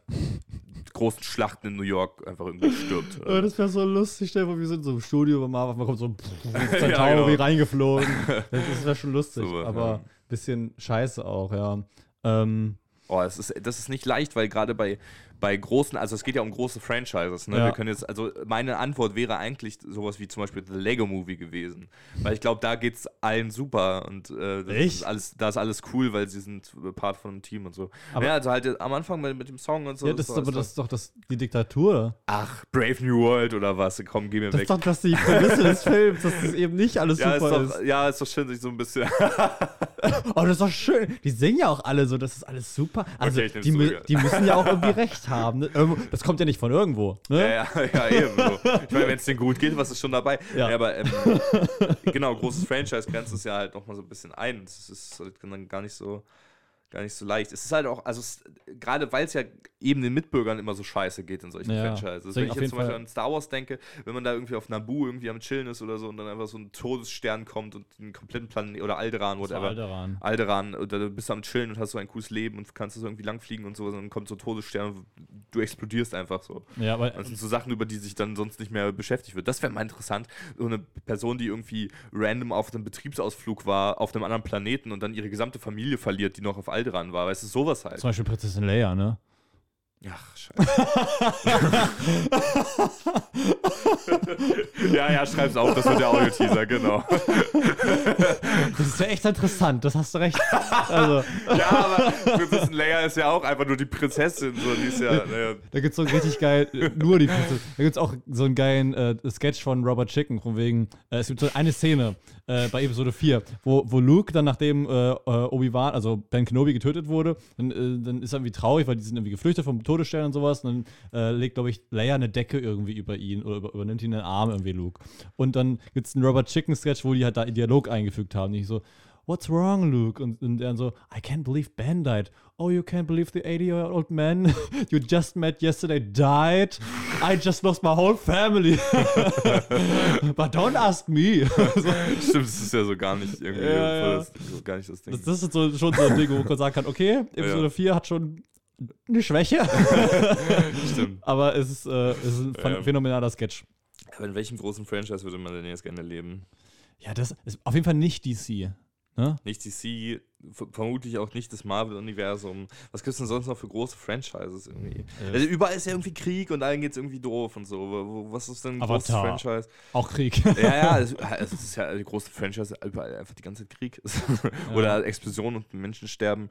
großen Schlachten in New York einfach irgendwie stirbt. Äh, <laughs> Das wäre so lustig, vor, wir sind so im Studio bei Marvel, man kommt so <laughs> <laughs> ein Ja, genau. reingeflogen. Das wäre schon lustig, So, aber ja. ein bisschen scheiße auch, ja. Ähm, Oh, das ist, das ist nicht leicht, weil gerade bei, bei großen, also es geht ja um große Franchises, ne? Ja. Wir können jetzt, also meine Antwort wäre eigentlich sowas wie zum Beispiel The Lego Movie gewesen. Weil ich glaube, da geht's allen super und äh, das Echt? ist alles, da ist alles cool, weil sie sind Part von einem Team und so. Aber- ja, also halt am Anfang mit, mit dem Song und so. Ja, das ist aber das ist doch das, die Diktatur. Ach, Brave New World oder was? Komm, geh mir Das weg. ist doch das die Prämisse des <laughs> Films, dass das eben nicht alles ja, ist super doch, ja, ist doch schön, sich so ein bisschen. <laughs> <laughs> Oh, das ist doch schön. Die singen ja auch alle so, das ist alles super. Also, Okay, die, die müssen ja auch irgendwie recht haben. Ne? Das kommt ja nicht von irgendwo. Ne? ja, ja, <laughs> ja, eben. So. Ich meine, wenn es denen gut geht, was ist schon dabei? Ja. Ja. aber ähm, genau, großes Franchise grenzt es ja halt nochmal so ein bisschen ein. Das ist halt dann gar nicht so. Gar nicht so leicht. Es ist halt auch, also gerade weil es ja eben den Mitbürgern immer so scheiße geht in solchen Ja, Franchises. Wenn ich jetzt zum Beispiel Fall- an Star Wars denke, wenn man da irgendwie auf Naboo irgendwie am Chillen ist oder so und dann einfach so ein Todesstern kommt und den kompletten Planeten oder Alderan, whatever. Alderan. Alderan, oder du bist am Chillen und hast so ein cooles Leben und kannst so irgendwie langfliegen und so, und dann kommt so ein Todesstern und du explodierst einfach so. Ja, aber Das sind so Sachen, über die sich dann sonst nicht mehr beschäftigt wird. Das wäre mal interessant. So eine Person, die irgendwie random auf einem Betriebsausflug war, auf einem anderen Planeten und dann ihre gesamte Familie verliert, die noch auf Alderan war. Weißt du, sowas halt. zum Beispiel Prinzessin Leia, ne? Ach, scheiße. ja, ja, schreib's auf, das wird der Audio-Teaser, genau. Das ist ja echt interessant, das hast du recht. Also, Ja, aber Prinzessin Leia ist ja auch einfach nur die Prinzessin. So, die ist ja, naja, da gibt es so einen richtig geil, nur die Prinzessin. Da gibt es auch so einen geilen äh, Sketch von Robert Chicken, von wegen, äh, es gibt so eine Szene äh, bei Episode 4, wo, wo Luke dann, nachdem äh, äh, Obi-Wan, also Ben Kenobi getötet wurde, dann, äh, dann ist er irgendwie traurig, weil die sind irgendwie geflüchtet vom Todesstern und sowas. Und dann äh, legt, glaube ich, Leia eine Decke irgendwie über ihn oder über, übernimmt ihn in den Arm irgendwie Luke. Und dann gibt es einen Robert Chicken-Sketch, wo die halt da einen Dialog eingefügt haben. Die so, What's wrong, Luke? Und, und er so, I can't believe Ben died. Oh, you can't believe the 80-year-old man <laughs> you just met yesterday died? I just lost my whole family. <laughs> But don't ask me. <laughs> stimmt, das ist ja so gar nicht irgendwie Ja, voll ja. Das, so gar nicht das Ding. Das, das ist so, schon so ein Ding, wo man sagen kann, okay, Episode Ja. 4 hat schon eine Schwäche, <laughs> <laughs> stimmt. aber es ist, äh, es ist ein Ja. phänomenaler Sketch. Aber in welchem großen Franchise würde man denn jetzt gerne leben? Ja, das ist auf jeden Fall nicht DC. Ne? Nicht DC, vermutlich auch nicht das Marvel-Universum. Was gibt es denn sonst noch für große Franchises irgendwie? Äh. Also überall ist ja irgendwie Krieg und allen geht es irgendwie doof und so. Was ist denn ein großes Avatar. Franchise? Auch Krieg. Ja, ja, <laughs> es, es ist ja die große Franchise, überall einfach die ganze Zeit Krieg ist. Oder Explosionen und Menschen sterben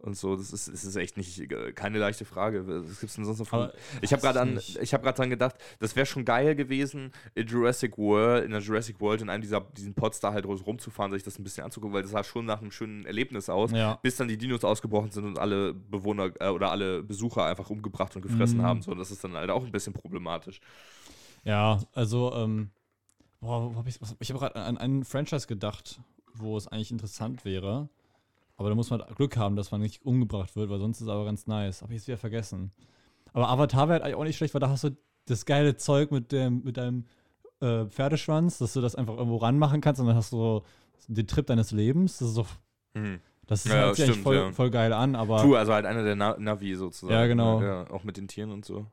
und so. Das ist, das ist echt nicht äh, keine leichte Frage. Was gibt's denn sonst noch? Aber ich habe gerade an, ich habe gerade dran gedacht, das wäre schon geil gewesen, in Jurassic World, in der Jurassic World in einem dieser diesen Pods da halt rumzufahren, sich das ein bisschen anzugucken, weil das sah schon nach einem schönen Erlebnis aus. Ja. Bis dann die Dinos ausgebrochen sind und alle Bewohner äh, oder alle Besucher einfach umgebracht und gefressen Mhm. haben. So, das ist dann halt auch ein bisschen problematisch. Ja, also, ähm, boah, hab ich, ich habe gerade an einen Franchise gedacht, wo es eigentlich interessant wäre. Aber da muss man Glück haben, dass man nicht umgebracht wird, weil sonst ist es aber ganz nice. Hab ich es wieder vergessen. Aber Avatar wäre halt eigentlich auch nicht schlecht, weil da hast du das geile Zeug mit, dem, mit deinem äh, Pferdeschwanz, dass du das einfach irgendwo ranmachen kannst und dann hast du so den Trip deines Lebens. Das ist doch, Mhm. das ist Ja, hört sich eigentlich stimmt, voll, ja. voll geil an, aber. Puh, also halt einer der Na Navi sozusagen. Ja, genau. Ja, auch mit den Tieren und so.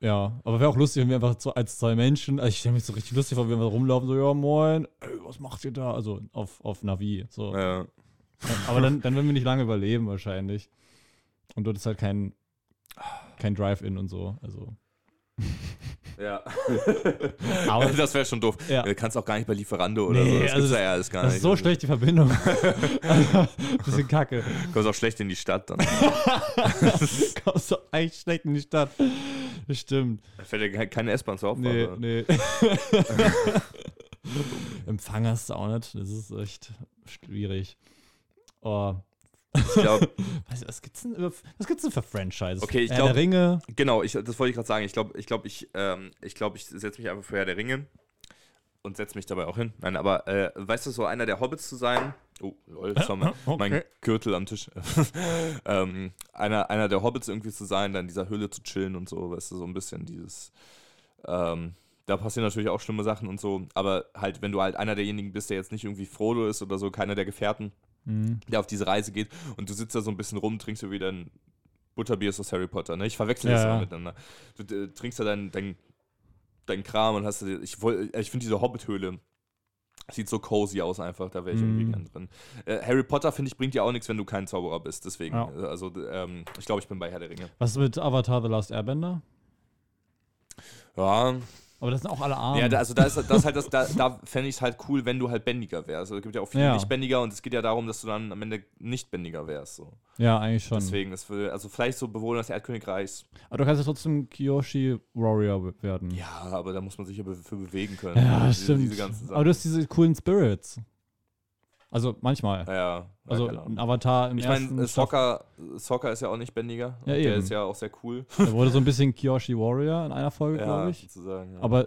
Ja, aber wäre auch lustig, wenn wir einfach so als zwei Menschen, also ich stelle mich so richtig lustig vor, wenn wir rumlaufen, so, ja moin, ey, was macht ihr da? Also auf, auf Navi. So. Ja. Aber dann, dann würden wir nicht lange überleben wahrscheinlich. Und dort ist halt kein, kein Drive-In und so. Also. ja. <laughs> Aber das wäre schon doof. Ja. Du kannst auch gar nicht bei Lieferando oder Nee, so. Das also gibt's ja alles gar das nicht. ist so schlecht, die Verbindung. Also, <laughs> Bisschen kacke. Du kommst auch schlecht in die Stadt dann. <laughs> Kommst du eigentlich schlecht in die Stadt. Das stimmt. Da fällt ja keine S-Bahn zur Nee, Aufgabe. nee. Empfang hast du auch nicht. Das ist echt schwierig. Oh. Ich glaube, <laughs> Was, was gibt's denn, was gibt's denn für Franchises? Okay, ich Herr glaub- der Ringe. genau, ich, das wollte ich gerade sagen. Ich glaube, ich, glaub, ich, ähm, ich, glaub, ich setze mich einfach für Herr der Ringe und setze mich dabei auch hin. Nein, aber äh, weißt du, so einer der Hobbits zu sein. Oh, lol, das war mein, <laughs> mein Okay. Gürtel am Tisch. <laughs> ähm, einer, einer der Hobbits irgendwie zu sein, dann in dieser Höhle zu chillen und so, weißt du, so ein bisschen dieses. Ähm, da passieren natürlich auch schlimme Sachen und so, aber halt, wenn du halt einer derjenigen bist, der jetzt nicht irgendwie Frodo ist oder so, keiner der Gefährten, Mhm. der auf diese Reise geht und du sitzt da so ein bisschen rum, trinkst du wieder ein Butterbier ist aus Harry Potter, ne? Ich verwechsel Ja, das ja. immer miteinander. Du äh, trinkst da dein, dein, dein Kram und hast ich, woll- ich finde diese Hobbit-Höhle Sieht so cozy aus einfach, da wäre ich irgendwie Mhm. gern drin. Äh, Harry Potter, finde ich, bringt dir auch nichts, wenn du kein Zauberer bist. Deswegen, Ja. äh, also ähm, ich glaube, ich bin bei Herr der Ringe. Was ist mit Avatar The Last Airbender? Ja, Aber das sind auch alle Arme. ja da, also da ist, das ist halt das, da, da fände ich es halt cool, wenn du halt bändiger wärst. Also, es gibt ja auch viele Ja. Nicht-Bändiger und es geht ja darum, dass du dann am Ende nicht bändiger wärst. So. ja, eigentlich schon. Deswegen, das will, also vielleicht so Bewohner des Erdkönigreichs. Aber du kannst ja trotzdem Kyoshi Warrior werden. Ja, aber da muss man sich ja be- für bewegen können. Ja, diese, stimmt. Diese. Aber du hast diese coolen Spirits. Also manchmal. ja, ja, also ein Avatar im Ich ersten meine, Staffel- Soccer, Soccer ist ja auch nicht bändiger. Ja, Der eben. ist ja auch sehr cool. Da wurde so ein bisschen Kyoshi Warrior in einer Folge, ja, glaube ich. sozusagen. Ja. Aber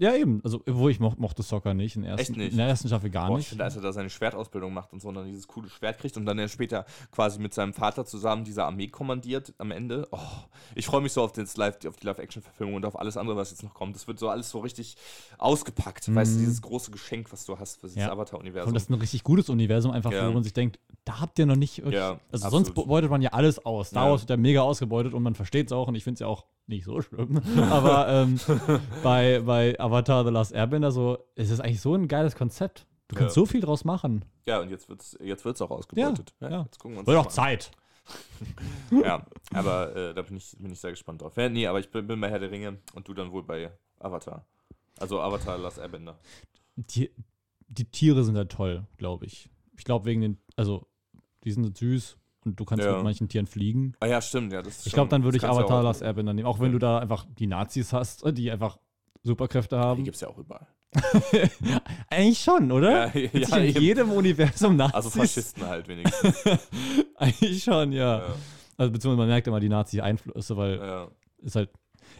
ja, eben. Also, wo ich mo mochte Soccer nicht in, der ersten, Echt nicht? in der ersten Staffel gar Boah, ich nicht. finde, als er da seine Schwertausbildung macht und so und dann dieses coole Schwert kriegt und dann er später quasi mit seinem Vater zusammen diese Armee kommandiert am Ende. Oh, ich freue mich so auf, das Live, auf die Live-Action-Verfilmung und auf alles andere, was jetzt noch kommt. Das wird so alles so richtig ausgepackt. Weißt du, Mhm. dieses große Geschenk, was du hast für dieses Ja. Avatar-Universum. Und das ist ein richtig gutes Universum, einfach, Ja. wo man sich denkt, da habt ihr noch nicht wirklich. Ja, also absolut. sonst beutet man ja alles aus. Star Ja. Wars wird ja mega ausgebeutet und man versteht es auch und ich finde es ja auch nicht so schlimm. <laughs> Aber ähm, bei, bei Avatar The Last Airbender so, es ist eigentlich so ein geiles Konzept. Du kannst Ja. so viel draus machen. Ja, und jetzt wird es jetzt wird's auch ausgebeutet. Ja, ja. Jetzt gucken wir uns Wird auch. Zeit. <laughs> Ja, aber äh, da bin ich, bin ich sehr gespannt drauf. Ja, nee, aber ich bin, bin bei Herr der Ringe und du dann wohl bei Avatar. Also Avatar Last Airbender. Die, die Tiere sind halt toll, glaube ich. Ich glaube wegen den, also die sind süß und du kannst Ja. mit manchen Tieren fliegen. Ah ja, stimmt, ja. Ich glaube, dann würde ich Avatar Last Airbender nehmen, auch wenn Ja. du da einfach die Nazis hast, <laughs> die einfach Superkräfte Die haben. gibt es ja auch überall. <laughs> Eigentlich schon, oder? Ja, ja, in eben. jedem Universum Nazis. Also Faschisten halt wenigstens. <laughs> Eigentlich schon, ja. ja, Also beziehungsweise man merkt immer die Nazi-Einflüsse, weil ist halt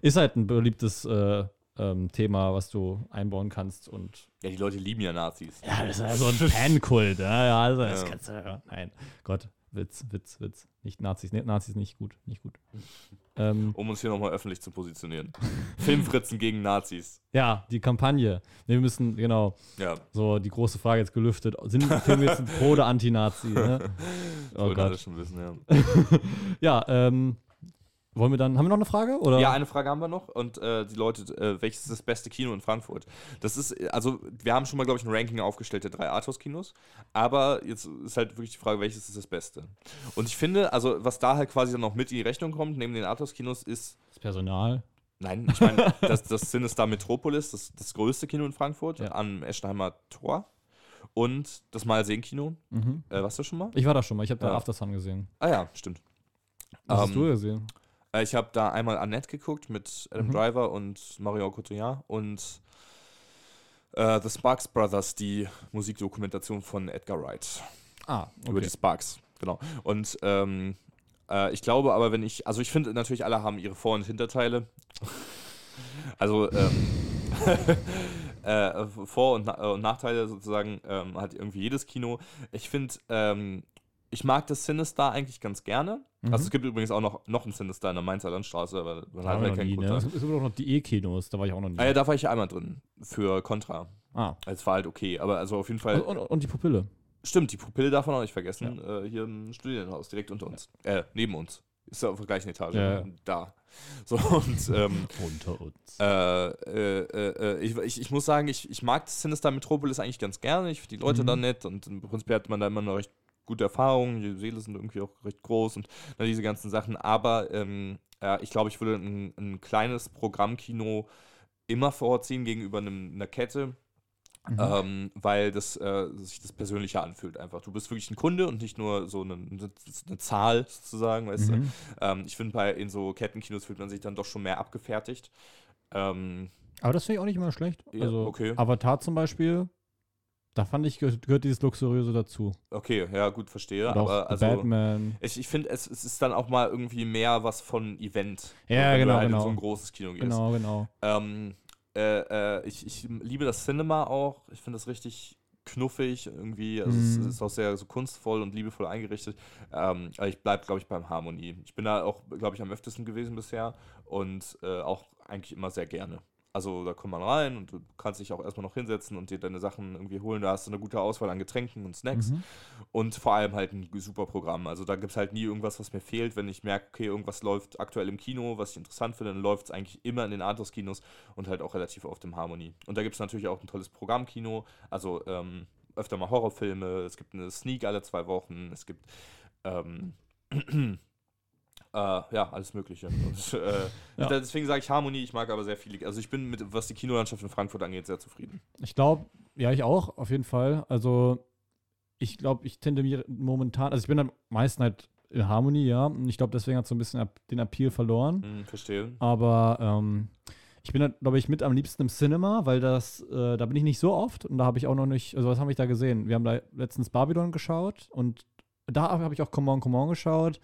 ist halt ein beliebtes äh, ähm, Thema, was du einbauen kannst und ja, die Leute lieben ja Nazis. ja, das ist ja so ein Fankult. Ja, ja, also das kannst du, ja. nein, Gott, Witz, Witz, Witz. Nicht Nazis, nee, Nazis nicht gut, nicht gut. <laughs> ähm, Um uns hier nochmal öffentlich zu positionieren. <laughs> Filmfritzen gegen Nazis. ja, die Kampagne. Wir müssen, genau, Ja, so die große Frage jetzt gelüftet. Sind Filme jetzt <laughs> pro oder Anti-Nazi? Ne? Oh wollen alle Gott. schon wissen, ja. Ja, ähm, wollen wir dann, haben wir noch eine Frage? Oder? Ja, eine Frage haben wir noch. Und äh, die Leute, äh, welches ist das beste Kino in Frankfurt? Das ist, also, wir haben schon mal, glaube ich, ein Ranking aufgestellt der drei Arthouse-Kinos. Aber jetzt ist halt wirklich die Frage, welches ist das Beste? Und ich finde, also, was da halt quasi dann noch mit in die Rechnung kommt, neben den Arthouse-Kinos, ist Das Personal. Nein, ich meine, <laughs> das, das Cinestar Metropolis, das, das größte Kino in Frankfurt, Ja. am Eschenheimer Tor. Und das Malseen-Kino. Mhm. Äh, warst du schon mal? Ich war da schon mal, ich habe da. After Sun gesehen. Ah ja, stimmt. Was Ähm, hast du gesehen? Äh, ich habe da einmal Annette geguckt mit Adam Mhm. Driver und Marion Cotillard und äh, The Sparks Brothers, die Musikdokumentation von Edgar Wright. Ah, Über die Sparks, genau. Und ähm, äh, ich glaube aber, wenn ich, also ich finde natürlich, alle haben ihre Vor- und Hinterteile. also ähm, <laughs> äh, Vor- und, Na äh, und Nachteile sozusagen ähm, hat irgendwie jedes Kino. Ich finde, ähm, ich mag das Cinestar eigentlich ganz gerne. Mhm. Also es gibt übrigens auch noch, noch ein Cinestar in der Mainzer Landstraße, aber man Da hat halt keinen nie, ne? da. Es gibt auch noch die E-Kinos, da war ich auch noch nie. Ah ja, da war ich einmal drin. Für Contra. Ah. Es war halt okay, aber also auf jeden Fall. Und, und, und die Pupille. Stimmt, die Pupille darf man auch nicht vergessen. Äh, hier ein Studienhaus, direkt unter uns. Äh, neben uns. Ist ja auf der gleichen Etage. Ja, ja. Da. So, und ähm, Unter uns. äh, äh, äh, ich, ich, ich muss sagen, ich, ich mag das Sinister Metropolis eigentlich ganz gerne. Ich finde die Leute Mhm. da nett und im Prinzip hat man da immer noch recht gute Erfahrungen. Die Seele sind irgendwie auch recht groß und na, diese ganzen Sachen. Aber ähm, ja, ich glaube, ich würde ein, ein kleines Programmkino immer vorziehen gegenüber einem, einer Kette. Mhm. Ähm, weil das äh, sich das persönlicher anfühlt einfach. Du bist wirklich ein Kunde und nicht nur so eine, eine, Zahl sozusagen, weißt du. Mhm. Ähm, ich finde, bei in so Kettenkinos fühlt man sich dann doch schon mehr abgefertigt. Ähm, Aber das finde ich auch nicht immer schlecht. Ja, also okay. Avatar zum Beispiel, da fand ich, gehört, dieses Luxuriöse dazu. okay, ja, gut, verstehe. Oder aber also, Batman. ich, ich finde, es, es ist dann auch mal irgendwie mehr was von Event. Ja, wenn genau, du halt in genau. so ein großes Kino gehst. Genau, genau. Ähm, äh, äh, ich, ich liebe das Cinema auch. Ich finde das richtig knuffig irgendwie. Also Mhm. Es ist auch sehr so kunstvoll und liebevoll eingerichtet. Ähm, aber ich bleibe, glaube ich, beim Harmonie. Ich bin da auch, glaube ich, am öftesten gewesen bisher und äh, auch eigentlich immer sehr gerne. Also da kommt man rein und du kannst dich auch erstmal noch hinsetzen und dir deine Sachen irgendwie holen. Da hast du eine gute Auswahl an Getränken und Snacks. Mhm. Und vor allem halt ein super Programm. Also da gibt es halt nie irgendwas, was mir fehlt. Wenn ich merke, okay, irgendwas läuft aktuell im Kino, was ich interessant finde, dann läuft es eigentlich immer in den Arthouse-Kinos und halt auch relativ oft im Harmony. Und da gibt es natürlich auch ein tolles Programmkino. Also ähm, öfter mal Horrorfilme. Es gibt eine Sneak alle zwei Wochen. Es gibt ähm, äh, ja, alles Mögliche. Und, äh, <laughs> Ja. Deswegen sage ich Harmonie, ich mag aber sehr viele. Also ich bin mit, was die Kinolandschaft in Frankfurt angeht, sehr zufrieden. Ich glaube, ja, ich auch, auf jeden Fall. Also, ich glaube, ich tendiere momentan, also ich bin am meisten halt in Harmony, ja. Und ich glaube, deswegen hat so ein bisschen den Appeal verloren. Hm, verstehe. Aber ähm, ich bin, glaube ich, mit am liebsten im Cinema, weil das, äh, da bin ich nicht so oft und da habe ich auch noch nicht, also was habe ich da gesehen? Wir haben da letztens Babylon geschaut und da habe ich auch Come On, Come On geschaut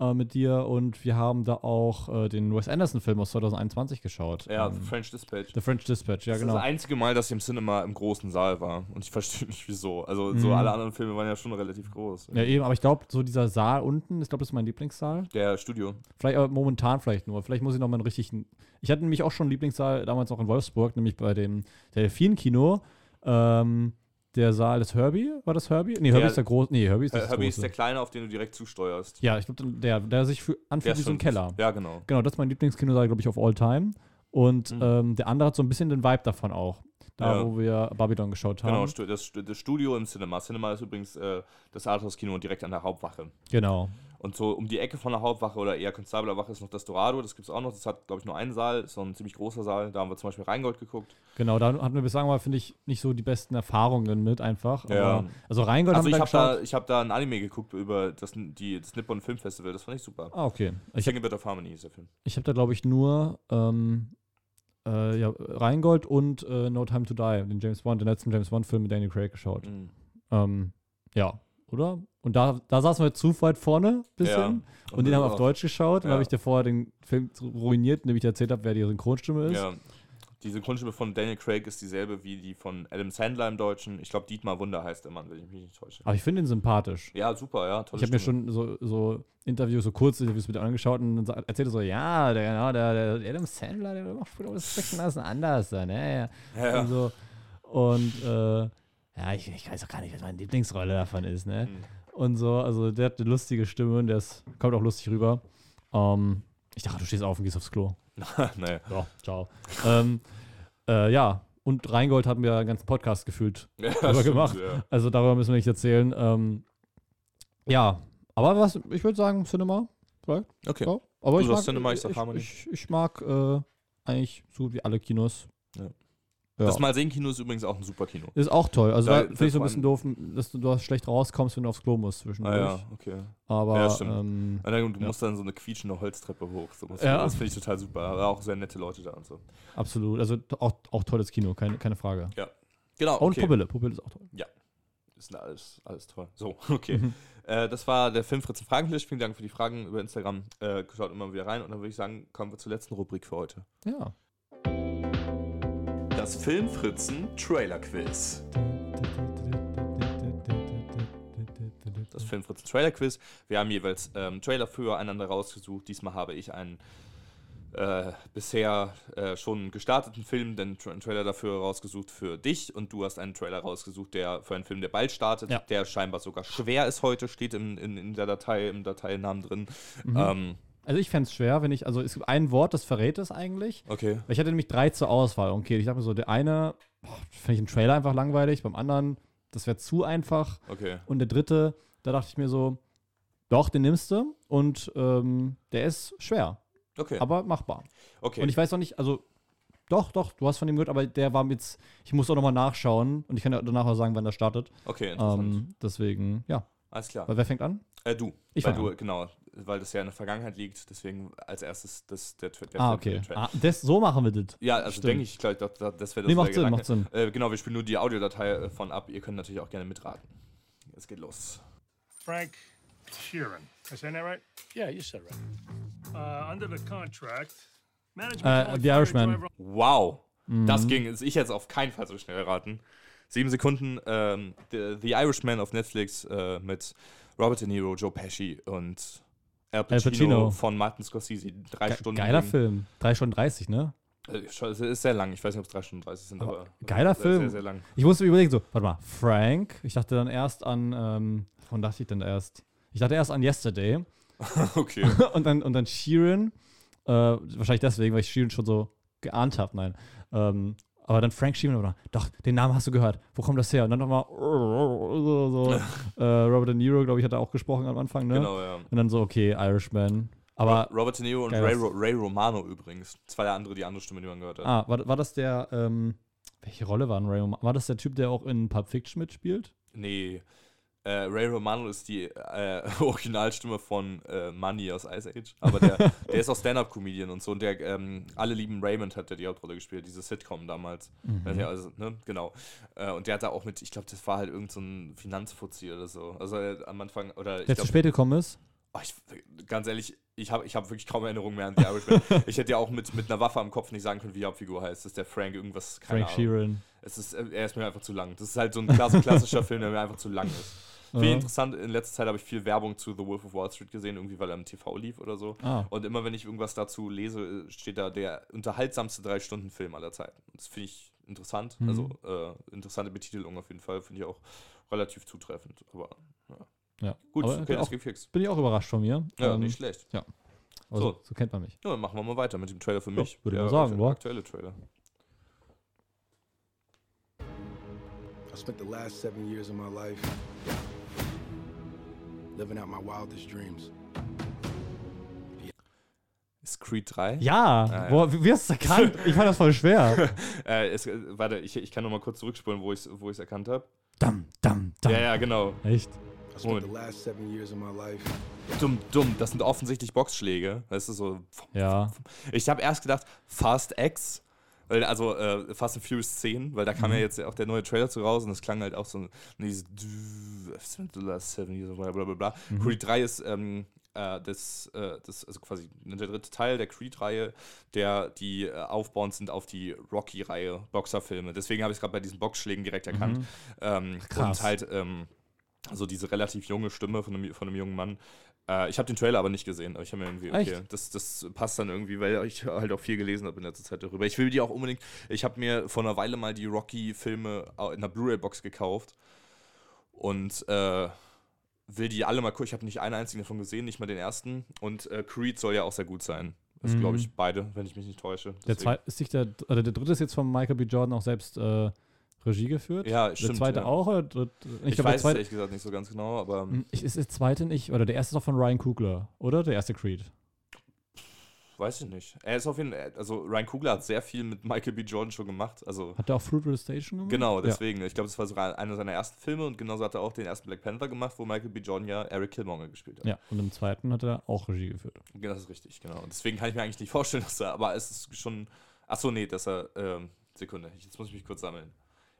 äh, mit dir und wir haben da auch äh, den Wes Anderson-Film aus 2021 geschaut. Ja, ähm, The French Dispatch. The French Dispatch, ja das genau. ist das einzige Mal, dass ich im Cinema im großen Saal war. Und ich verstehe nicht wieso. Also so Mhm. alle anderen Filme waren ja schon relativ groß. Ja, eben, aber ich glaube, so dieser Saal unten, ich glaube, das ist mein Lieblingssaal. Der Studio. Vielleicht aber momentan vielleicht nur. Vielleicht muss ich noch mal einen richtigen. Ich hatte nämlich auch schon einen Lieblingssaal damals noch in Wolfsburg, nämlich bei dem Delfin-Kino. Ähm, der Saal des Herbie. War das Herbie? Nee, Herbie Der- ist der große. Nee, Herbie ist das Äh, Herbie ist große. der Kleine, auf den du direkt zusteuerst. ja, ich glaube, der, der sich für, anfühlt ist wie so ein Keller. Ja, genau. Genau, das ist mein Lieblingskinosaal, glaube ich, auf All Time. Und Mhm. ähm, der andere hat so ein bisschen den Vibe davon auch. Da, Ja. wo wir Babylon geschaut haben. Genau, das, das Studio im Cinema. Cinema ist übrigens äh, das Arthouse-Kino direkt an der Hauptwache. Genau. Und so um die Ecke von der Hauptwache oder eher Konstablerwache ist noch das Dorado. Das gibt es auch noch. Das hat, glaube ich, nur einen Saal. So ein ziemlich großer Saal. Da haben wir zum Beispiel Rheingold geguckt. Genau, da hatten wir bislang mal, finde ich, nicht so die besten Erfahrungen mit einfach. Ja. Aber, also Rheingold Also haben ich wir habe da, ich hab da ein Anime geguckt über das, die, das Nippon Film Festival. Das fand ich super. ah, okay. Ich Ich Bit of Harmony ist der Film. Ich habe da, glaube ich, nur ähm, äh, ja, Rheingold und äh, No Time to Die, den James Bond, den letzten James Bond-Film mit Daniel Craig geschaut. Mhm. Ähm, ja, oder? Und da, da saßen wir zu weit vorne, bisschen. Und, den haben wir auf Deutsch geschaut. Und Ja. habe ich dir vorher den Film ruiniert, indem ich dir erzählt habe, wer die Synchronstimme ist. Ja. Die Synchronstimme von Daniel Craig ist dieselbe wie die von Adam Sandler im Deutschen. Ich glaube, Dietmar Wunder heißt der Mann, wenn ich mich nicht täusche. Aber ich finde ihn sympathisch. Ja, super, ja. Tolle Ich habe mir schon so, so Interviews, so Kurzinterviews mit ihm angeschaut und dann erzählt er so, ja, der, der, der Adam Sandler, der macht früher das bisschen was anders dann, ja, ja. Ja, ja. Und so. Und äh, ja, ich, ich weiß auch gar nicht, was meine Lieblingsrolle davon ist, ne? Mhm. Und so, also der hat eine lustige Stimme und der ist, kommt auch lustig rüber. Ähm, ich dachte, du stehst auf und gehst aufs Klo. <laughs> naja. Ja, ciao. ähm, äh, ja, und Rheingold hatten wir einen ganzen Podcast gefühlt. <laughs> Ja, Drüber gemacht. Ja. Also darüber müssen wir nicht erzählen. Ähm, ja, aber was, ich würde sagen, Cinema. Vielleicht. Okay. Ja. Aber Du ich sagst mag, Cinema, ich sag ich, Harmony. ich, ich mag äh, eigentlich so gut wie alle Kinos. Ja. Ja. Das Malsehen-Kino ist übrigens auch ein super Kino. Ist auch toll. Also Da- da finde ich so ein bisschen doof, dass du, du schlecht rauskommst, wenn du aufs Klo musst zwischendurch. Ah ja, okay. Aber Ja, stimmt. ähm, dann, du Ja. musst dann so eine quietschende Holztreppe hoch. So Ja. Das finde ich total super. Aber auch sehr nette Leute da und so. absolut. Also auch, auch tolles Kino, keine, keine Frage. Genau, Und Pupille. Pupille ist auch toll. Ist alles, alles toll. So, <laughs> okay. Mhm. Äh, das war der Filmfritzen Fragenlist. Vielen Dank für die Fragen über Instagram. Äh, schaut immer wieder rein. Und dann würde ich sagen, kommen wir zur letzten Rubrik für heute. Ja. Das Filmfritzen Trailer Quiz. Das Filmfritzen Trailer Quiz. Wir haben jeweils ähm, Trailer füreinander rausgesucht. Diesmal habe ich einen äh, bisher äh, schon gestarteten Film, den Tra Trailer dafür rausgesucht für dich und du hast einen Trailer rausgesucht, der für einen Film, der bald startet, Ja. der scheinbar sogar schwer ist heute, steht in, in, in der Datei, im Dateinamen drin. Mhm. Ähm, Also ich fände es schwer, wenn ich, also es gibt ein Wort, das verrät es eigentlich. okay. Weil Ich hatte nämlich drei zur Auswahl. Okay, ich dachte mir so, der eine, finde ich einen Trailer einfach langweilig, beim anderen, das wäre zu einfach. Okay. Und der dritte, da dachte ich mir so, doch, den nimmst du. Und ähm, der ist schwer, Okay. aber machbar. okay. Und ich weiß noch nicht, also doch, doch, du hast von dem gehört, aber der war jetzt, ich muss auch nochmal nachschauen und ich kann ja danach auch sagen, wann der startet. okay, interessant. Ähm, deswegen, ja. Alles klar. Weil wer fängt an? Äh, du. Ich weil du, genau, weil das ja in der Vergangenheit liegt, deswegen als erstes das, der, der Ah, okay. Trailer. Ah, das, so machen wir das. Ja, also denke ich, gleich, das, das wäre das Nee, der macht Sinn, macht Sinn. Äh, genau, wir spielen nur die Audiodatei äh, von ab. Ihr könnt natürlich auch gerne mitraten. Es geht los. Frank Sheeran. I saying that right? Yeah, you said right. Uh, under the contract, management. Called The Irishman. Wow. Mhm. Das ging. Ich jetzt auf keinen Fall so schnell erraten. Sieben Sekunden. Ähm, The, The Irishman auf Netflix äh, mit Robert De Niro, Joe Pesci und Al Pacino, Pacino. von Martin Scorsese. Drei Ge Stunden. geiler. Film. 3 Stunden 30, ne? Es ist sehr lang. Ich weiß nicht, ob es 3 Stunden 30 sind, Aber aber. geiler sehr, Film. Sehr, sehr lang. Ich musste mir überlegen, so, warte mal, Frank. Ich dachte dann erst an, ähm, wovon dachte ich denn erst? Ich dachte erst an Yesterday. <laughs> okay. <laughs> und dann, und dann Sheeran. Äh, wahrscheinlich deswegen, weil ich Sheeran schon so geahnt habe. Nein. Ähm, aber dann Frank Sheeran, oder? Doch, den Namen hast du gehört. Wo kommt das her? Und dann nochmal so, so äh, Robert De Niro, glaube ich, hat er auch gesprochen am Anfang, ne? Genau, ja. Und dann so, okay, Irishman. Aber, Robert De Niro und Ray, Ray Romano übrigens. Das war der andere, die andere Stimme, die man gehört hat. ah, war, war das der, ähm, welche Rolle war denn Ray Romano? War das der Typ, der auch in Pulp Fiction mitspielt? Nee. Äh, Ray Romano ist die äh, <laughs> Originalstimme von äh, Money aus Ice Age. Aber der, <laughs> der ist auch Stand-Up-Comedian und so. Und der, ähm, Alle lieben Raymond hat der die Hauptrolle gespielt, diese Sitcom damals. Weiß nicht, also, ne? Genau. Äh, und der hat da auch mit, ich glaube, das war halt irgend so ein Finanzfuzzi oder so. Also äh, am Anfang, oder ich Der zu glaube, spät gekommen ist? Oh, ich, ganz ehrlich, ich habe ich hab wirklich kaum Erinnerungen mehr an The Irishman. <laughs> ich hätte ja auch mit, mit einer Waffe am Kopf nicht sagen können, wie die Hauptfigur heißt. Das ist der Frank irgendwas, keine Frank Ahnung. Sheeran. Es ist, äh, er ist mir einfach zu lang. Das ist halt so ein klass- <laughs> klassischer Film, der mir einfach zu lang ist. Ich Ja. interessant, in letzter Zeit habe ich viel Werbung zu The Wolf of Wall Street gesehen, irgendwie weil er im TV lief oder so. Ah. Und immer wenn ich irgendwas dazu lese, steht da der unterhaltsamste Drei-Stunden-Film aller Zeiten. Das finde ich interessant. Mhm. Also äh, interessante Betitelung auf jeden Fall. Finde ich auch relativ zutreffend. Aber ja. Ja. gut, Aber okay, das auch, geht fix. bin ich auch überrascht von mir. Ja, Ähm, nicht schlecht. Also, So. so. kennt man mich. Ja, dann machen wir mal weiter mit dem Trailer für Ja, mich. würde Der ich mal sagen, wa? aktuelle Trailer. I spent the last seven years of my life living out my wildest dreams. Ist Creed 3? Ja, ja. Boah, wie, wie hast du es erkannt? Ich fand das voll schwer. <laughs> Äh, es, äh, warte, ich, ich kann noch mal kurz zurückspulen, wo ich es wo ich's erkannt habe. dam, dam, dam. Ja, ja, genau. Echt? Moment. the last seven years of my life Dumm, dumm. Das sind offensichtlich Boxschläge. Das ist so. Ja. Ich habe erst gedacht, Fast X. Weil, also äh, Fast and Furious 10, weil da kam ja jetzt auch der neue Trailer zu raus und es klang halt auch so dieses The last seven years, bla bla bla bla. Creed 3 ist ähm, äh, das, äh, das, also quasi der dritte Teil der Creed-Reihe, der die äh, aufbauend sind auf die Rocky-Reihe, Boxerfilme. Deswegen habe ich es gerade bei diesen Boxschlägen direkt erkannt. Ähm, Krass. Und halt ähm, so diese relativ junge Stimme von einem, von einem jungen Mann. Äh, ich habe den Trailer aber nicht gesehen, aber ich habe mir irgendwie, okay, das, das passt dann irgendwie, weil ich halt auch viel gelesen habe in letzter Zeit darüber. Ich will die auch unbedingt, ich habe mir vor einer Weile mal die Rocky-Filme in einer Blu-ray-Box gekauft und äh, will die alle mal gucken. Ich habe nicht einen einzigen davon gesehen, nicht mal den ersten. Und äh, Creed soll ja auch sehr gut sein. Das Mhm. glaube ich beide, wenn ich mich nicht täusche. Der, zweite, ist nicht der, oder der dritte ist jetzt von Michael B. Jordan auch selbst äh, Regie geführt. Ja, Der stimmt. zweite ja. auch? Oder, dritt- Ich, glaub, der weiß es ehrlich gesagt nicht so ganz genau, aber Hm, ich, ist der zweite nicht, oder der erste ist auch von Ryan Coogler, oder? Der erste Creed. weiß ich nicht. Er ist auf jeden Fall, also Ryan Coogler hat sehr viel mit Michael B. Jordan schon gemacht. Also Hat der auch Fruitvale Station gemacht? Genau, Ja. deswegen. Ich glaube, das war sogar einer seiner ersten Filme und genauso hat er auch den ersten Black Panther gemacht, wo Michael B. Jordan ja Eric Killmonger gespielt hat. Ja, und im zweiten hat er auch Regie geführt. Das ist richtig, genau. Und deswegen kann ich mir eigentlich nicht vorstellen, dass er, aber es ist schon. Achso, nee, dass er. Ähm, Sekunde, jetzt muss ich mich kurz sammeln.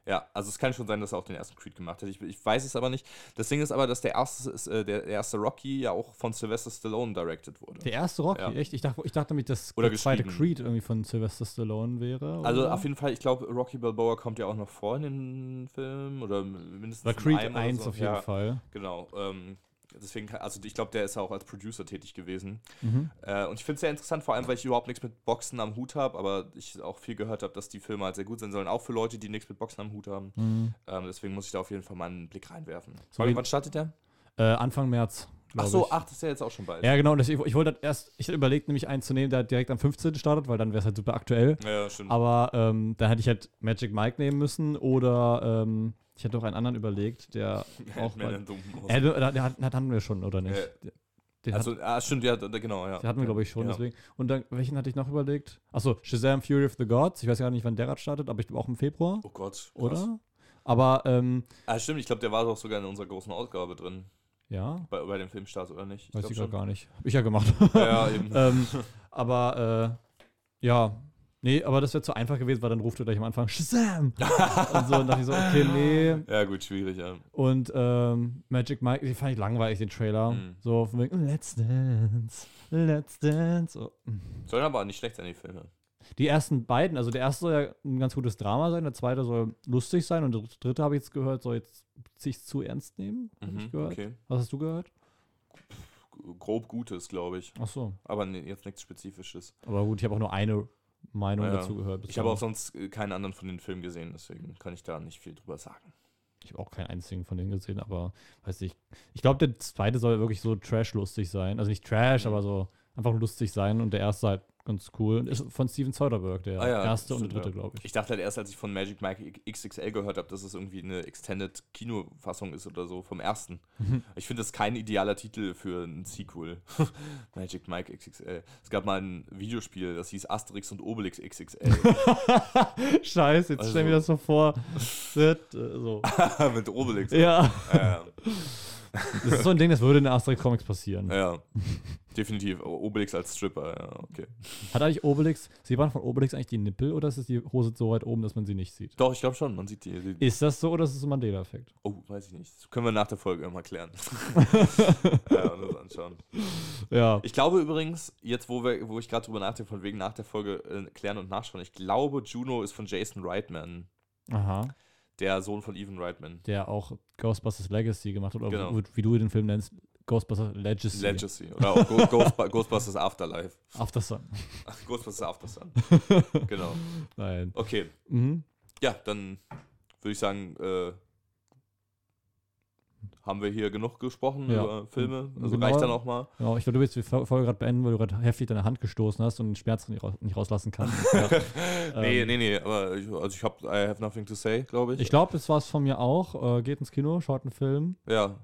Ja, also es kann schon sein, dass er auch den ersten Creed gemacht hat. Ich, ich weiß es aber nicht. Das Ding ist aber, dass der erste, ist, äh, der erste Rocky ja auch von Sylvester Stallone directed wurde. Der erste Rocky, Ja. echt? Ich dachte, ich dachte nämlich, dass Oder der zweite. Creed irgendwie von Sylvester Stallone wäre. Also oder? auf jeden Fall, ich glaube, Rocky Balboa kommt ja auch noch vor in den Film oder mindestens in Creed einem oder 1 so. auf jeden ja, Fall. Genau. Ähm, deswegen, also ich glaube, der ist auch als Producer tätig gewesen. Mhm. Äh, und ich finde es sehr interessant, vor allem, weil ich überhaupt nichts mit Boxen am Hut habe, aber ich auch viel gehört habe, dass die Filme halt sehr gut sein sollen, auch für Leute, die nichts mit Boxen am Hut haben. Mhm. Ähm, deswegen muss ich da auf jeden Fall mal einen Blick reinwerfen. So wann startet der? Äh, Anfang März. Ach so, ach, das ist ja jetzt auch schon bald. Ja, genau. Und ich, ich wollte erst, ich hatte überlegt, nämlich einen zu nehmen, der direkt am 15. startet, weil dann wäre es halt super aktuell. Ja, stimmt. Aber ähm, dann hätte ich halt Magic Mike nehmen müssen oder ähm, ich hätte auch einen anderen überlegt, der <laughs> auch mal, äh, der, hat- hatten wir schon, oder nicht? Ja. Den, also, hat, ah, stimmt, ja, genau, ja. den hatten wir, glaube ich, schon, ja. deswegen. Und dann, welchen hatte ich noch überlegt? Achso, Shazam Fury of the Gods. Ich weiß gar nicht, wann der gerade startet, aber ich glaube auch im Februar, Oh Gott. krass. oder? Aber, ähm, Ah, stimmt, ich glaube, der war doch sogar in unserer großen Ausgabe drin. ja, Bei, bei dem Filmstart, oder nicht? weiß ich gerade schon. gar nicht. Hab ich ja gemacht. Ja, eben. <laughs> ähm, aber, äh, ja. Nee, aber das wäre zu einfach gewesen, weil dann ruft er gleich am Anfang Shazam! und so, und dachte ich so, okay, nee. ja, gut, schwierig, ja. Und ähm, Magic Mike, die fand ich langweilig, den Trailer. Mhm. So von wegen, Let's Dance, Let's Dance. So. Sollen aber nicht schlecht sein, die Filme. Die ersten beiden, also der erste soll ja ein ganz gutes Drama sein, der zweite soll lustig sein und der dritte habe ich jetzt gehört, soll jetzt sich zu ernst nehmen. Hab ich Mhm, gehört. okay. Was hast du gehört? Grob Gutes, glaube ich. Ach so. Aber nee, jetzt nichts Spezifisches. Aber gut, ich habe auch nur eine Meinung Ja. dazu gehört. Ich habe auch sonst keinen anderen von den Filmen gesehen, deswegen kann ich da nicht viel drüber sagen. Ich habe auch keinen einzigen von denen gesehen, aber weiß nicht. Ich glaube, der zweite soll wirklich so trash-lustig sein. Also nicht trash, Mhm. aber so einfach lustig sein. Und der erste halt ganz cool. Und ist von Steven Soderbergh, der Ah ja, erste und der dritte, glaube ich. Ich dachte halt erst, als ich von Magic Mike XXL gehört habe, dass es irgendwie eine Extended Kinofassung ist oder so vom ersten. Mhm. Ich finde das kein idealer Titel für ein Sequel. <laughs> Magic Mike XXL. Es gab mal ein Videospiel, das hieß Asterix und Obelix XXL. <laughs> Scheiße, jetzt stell mir das Also- so vor. <laughs> Wird, äh, so. Mit Obelix. Ja, Ja, das ist so ein Ding, das würde in Asterix Comics passieren. ja. Definitiv. Obelix als Stripper, ja, okay. Hat eigentlich Obelix, sieht man von Obelix eigentlich die Nippel oder ist es die Hose so weit oben, dass man sie nicht sieht? Doch, ich glaube schon, man sieht die. die Ist das so oder ist es ein Mandela-Effekt? oh, weiß ich nicht. Das können wir nach der Folge mal klären. <laughs> ja, und das anschauen. Ja. Ich glaube übrigens, jetzt wo, wir, wo ich gerade drüber nachdenke, von wegen nach der Folge äh, klären und nachschauen, ich glaube, Juno ist von Jason Reitman, Aha. Der Sohn von Evan Reitman. Der auch Ghostbusters Legacy gemacht hat, oder Genau. wie, wie du den Film nennst, Ghostbusters Legacy. Legacy. Oder auch <laughs> Ghost Ghostbusters Afterlife. After Sun. <laughs> Ghostbusters After Sun. <laughs> genau. Nein. Okay. Mhm. Ja, dann würde ich sagen, äh, haben wir hier genug gesprochen Ja. über Filme. Also Genau. reicht dann auch mal. Genau, ich glaube, du willst die Fol- Folge gerade beenden, weil du gerade heftig deine Hand gestoßen hast und den Schmerz nicht, raus, nicht rauslassen kannst. <laughs> ja. nee, Ähm, nee, nee, aber ich, also ich habe I have nothing to say, glaube ich. Ich glaube, das war es von mir auch. Äh, geht ins Kino, schaut einen Film. Ja,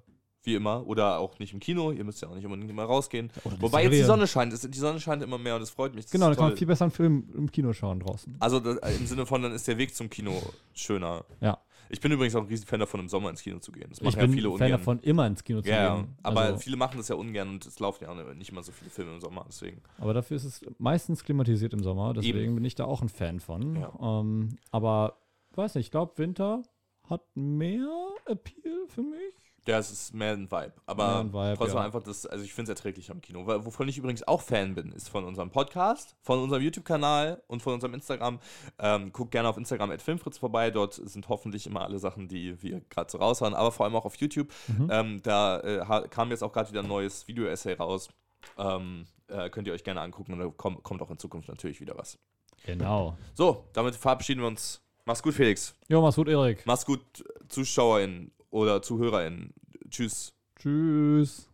wie immer. Oder auch nicht im Kino. Ihr müsst ja auch nicht unbedingt immer rausgehen. Wobei jetzt die. Sonne scheint. Die Sonne scheint immer mehr und es freut mich. Das Genau, dann kann man viel besser einen Film im Kino schauen draußen. Also das, im Sinne von, dann ist der Weg zum Kino schöner. Ja. Ich bin übrigens auch ein riesen Fan davon, im Sommer ins Kino zu gehen. Das Ich machen bin ja viele Fan ungern. davon, immer ins Kino zu ja, ja, gehen. aber also, viele machen das ja ungern und es laufen ja auch nicht immer so viele Filme im Sommer. Deswegen. aber dafür ist es meistens klimatisiert im Sommer. Deswegen Eben. bin ich da auch ein Fan von. Ja. Ähm, aber weiß nicht, ich glaube, Winter hat mehr Appeal für mich. Ja, es ist mehr ein Vibe. Aber ein Vibe, trotzdem ja. einfach das, also ich finde es erträglich am Kino. Wovon ich übrigens auch Fan bin, ist von unserem Podcast, von unserem YouTube-Kanal und von unserem Instagram. Ähm, guckt gerne auf Instagram at Filmfritz vorbei. Dort sind hoffentlich immer alle Sachen, die wir gerade so raushauen, aber vor allem auch auf YouTube. Mhm. Ähm, da äh, kam jetzt auch gerade wieder ein neues Video-Essay raus. Ähm, äh, könnt ihr euch gerne angucken und da komm, kommt auch in Zukunft natürlich wieder was. Genau. So, damit verabschieden wir uns. Mach's gut, Felix. Jo, mach's gut, Erik. Mach's gut, ZuschauerInnen oder ZuhörerInnen. Tschüss. Tschüss.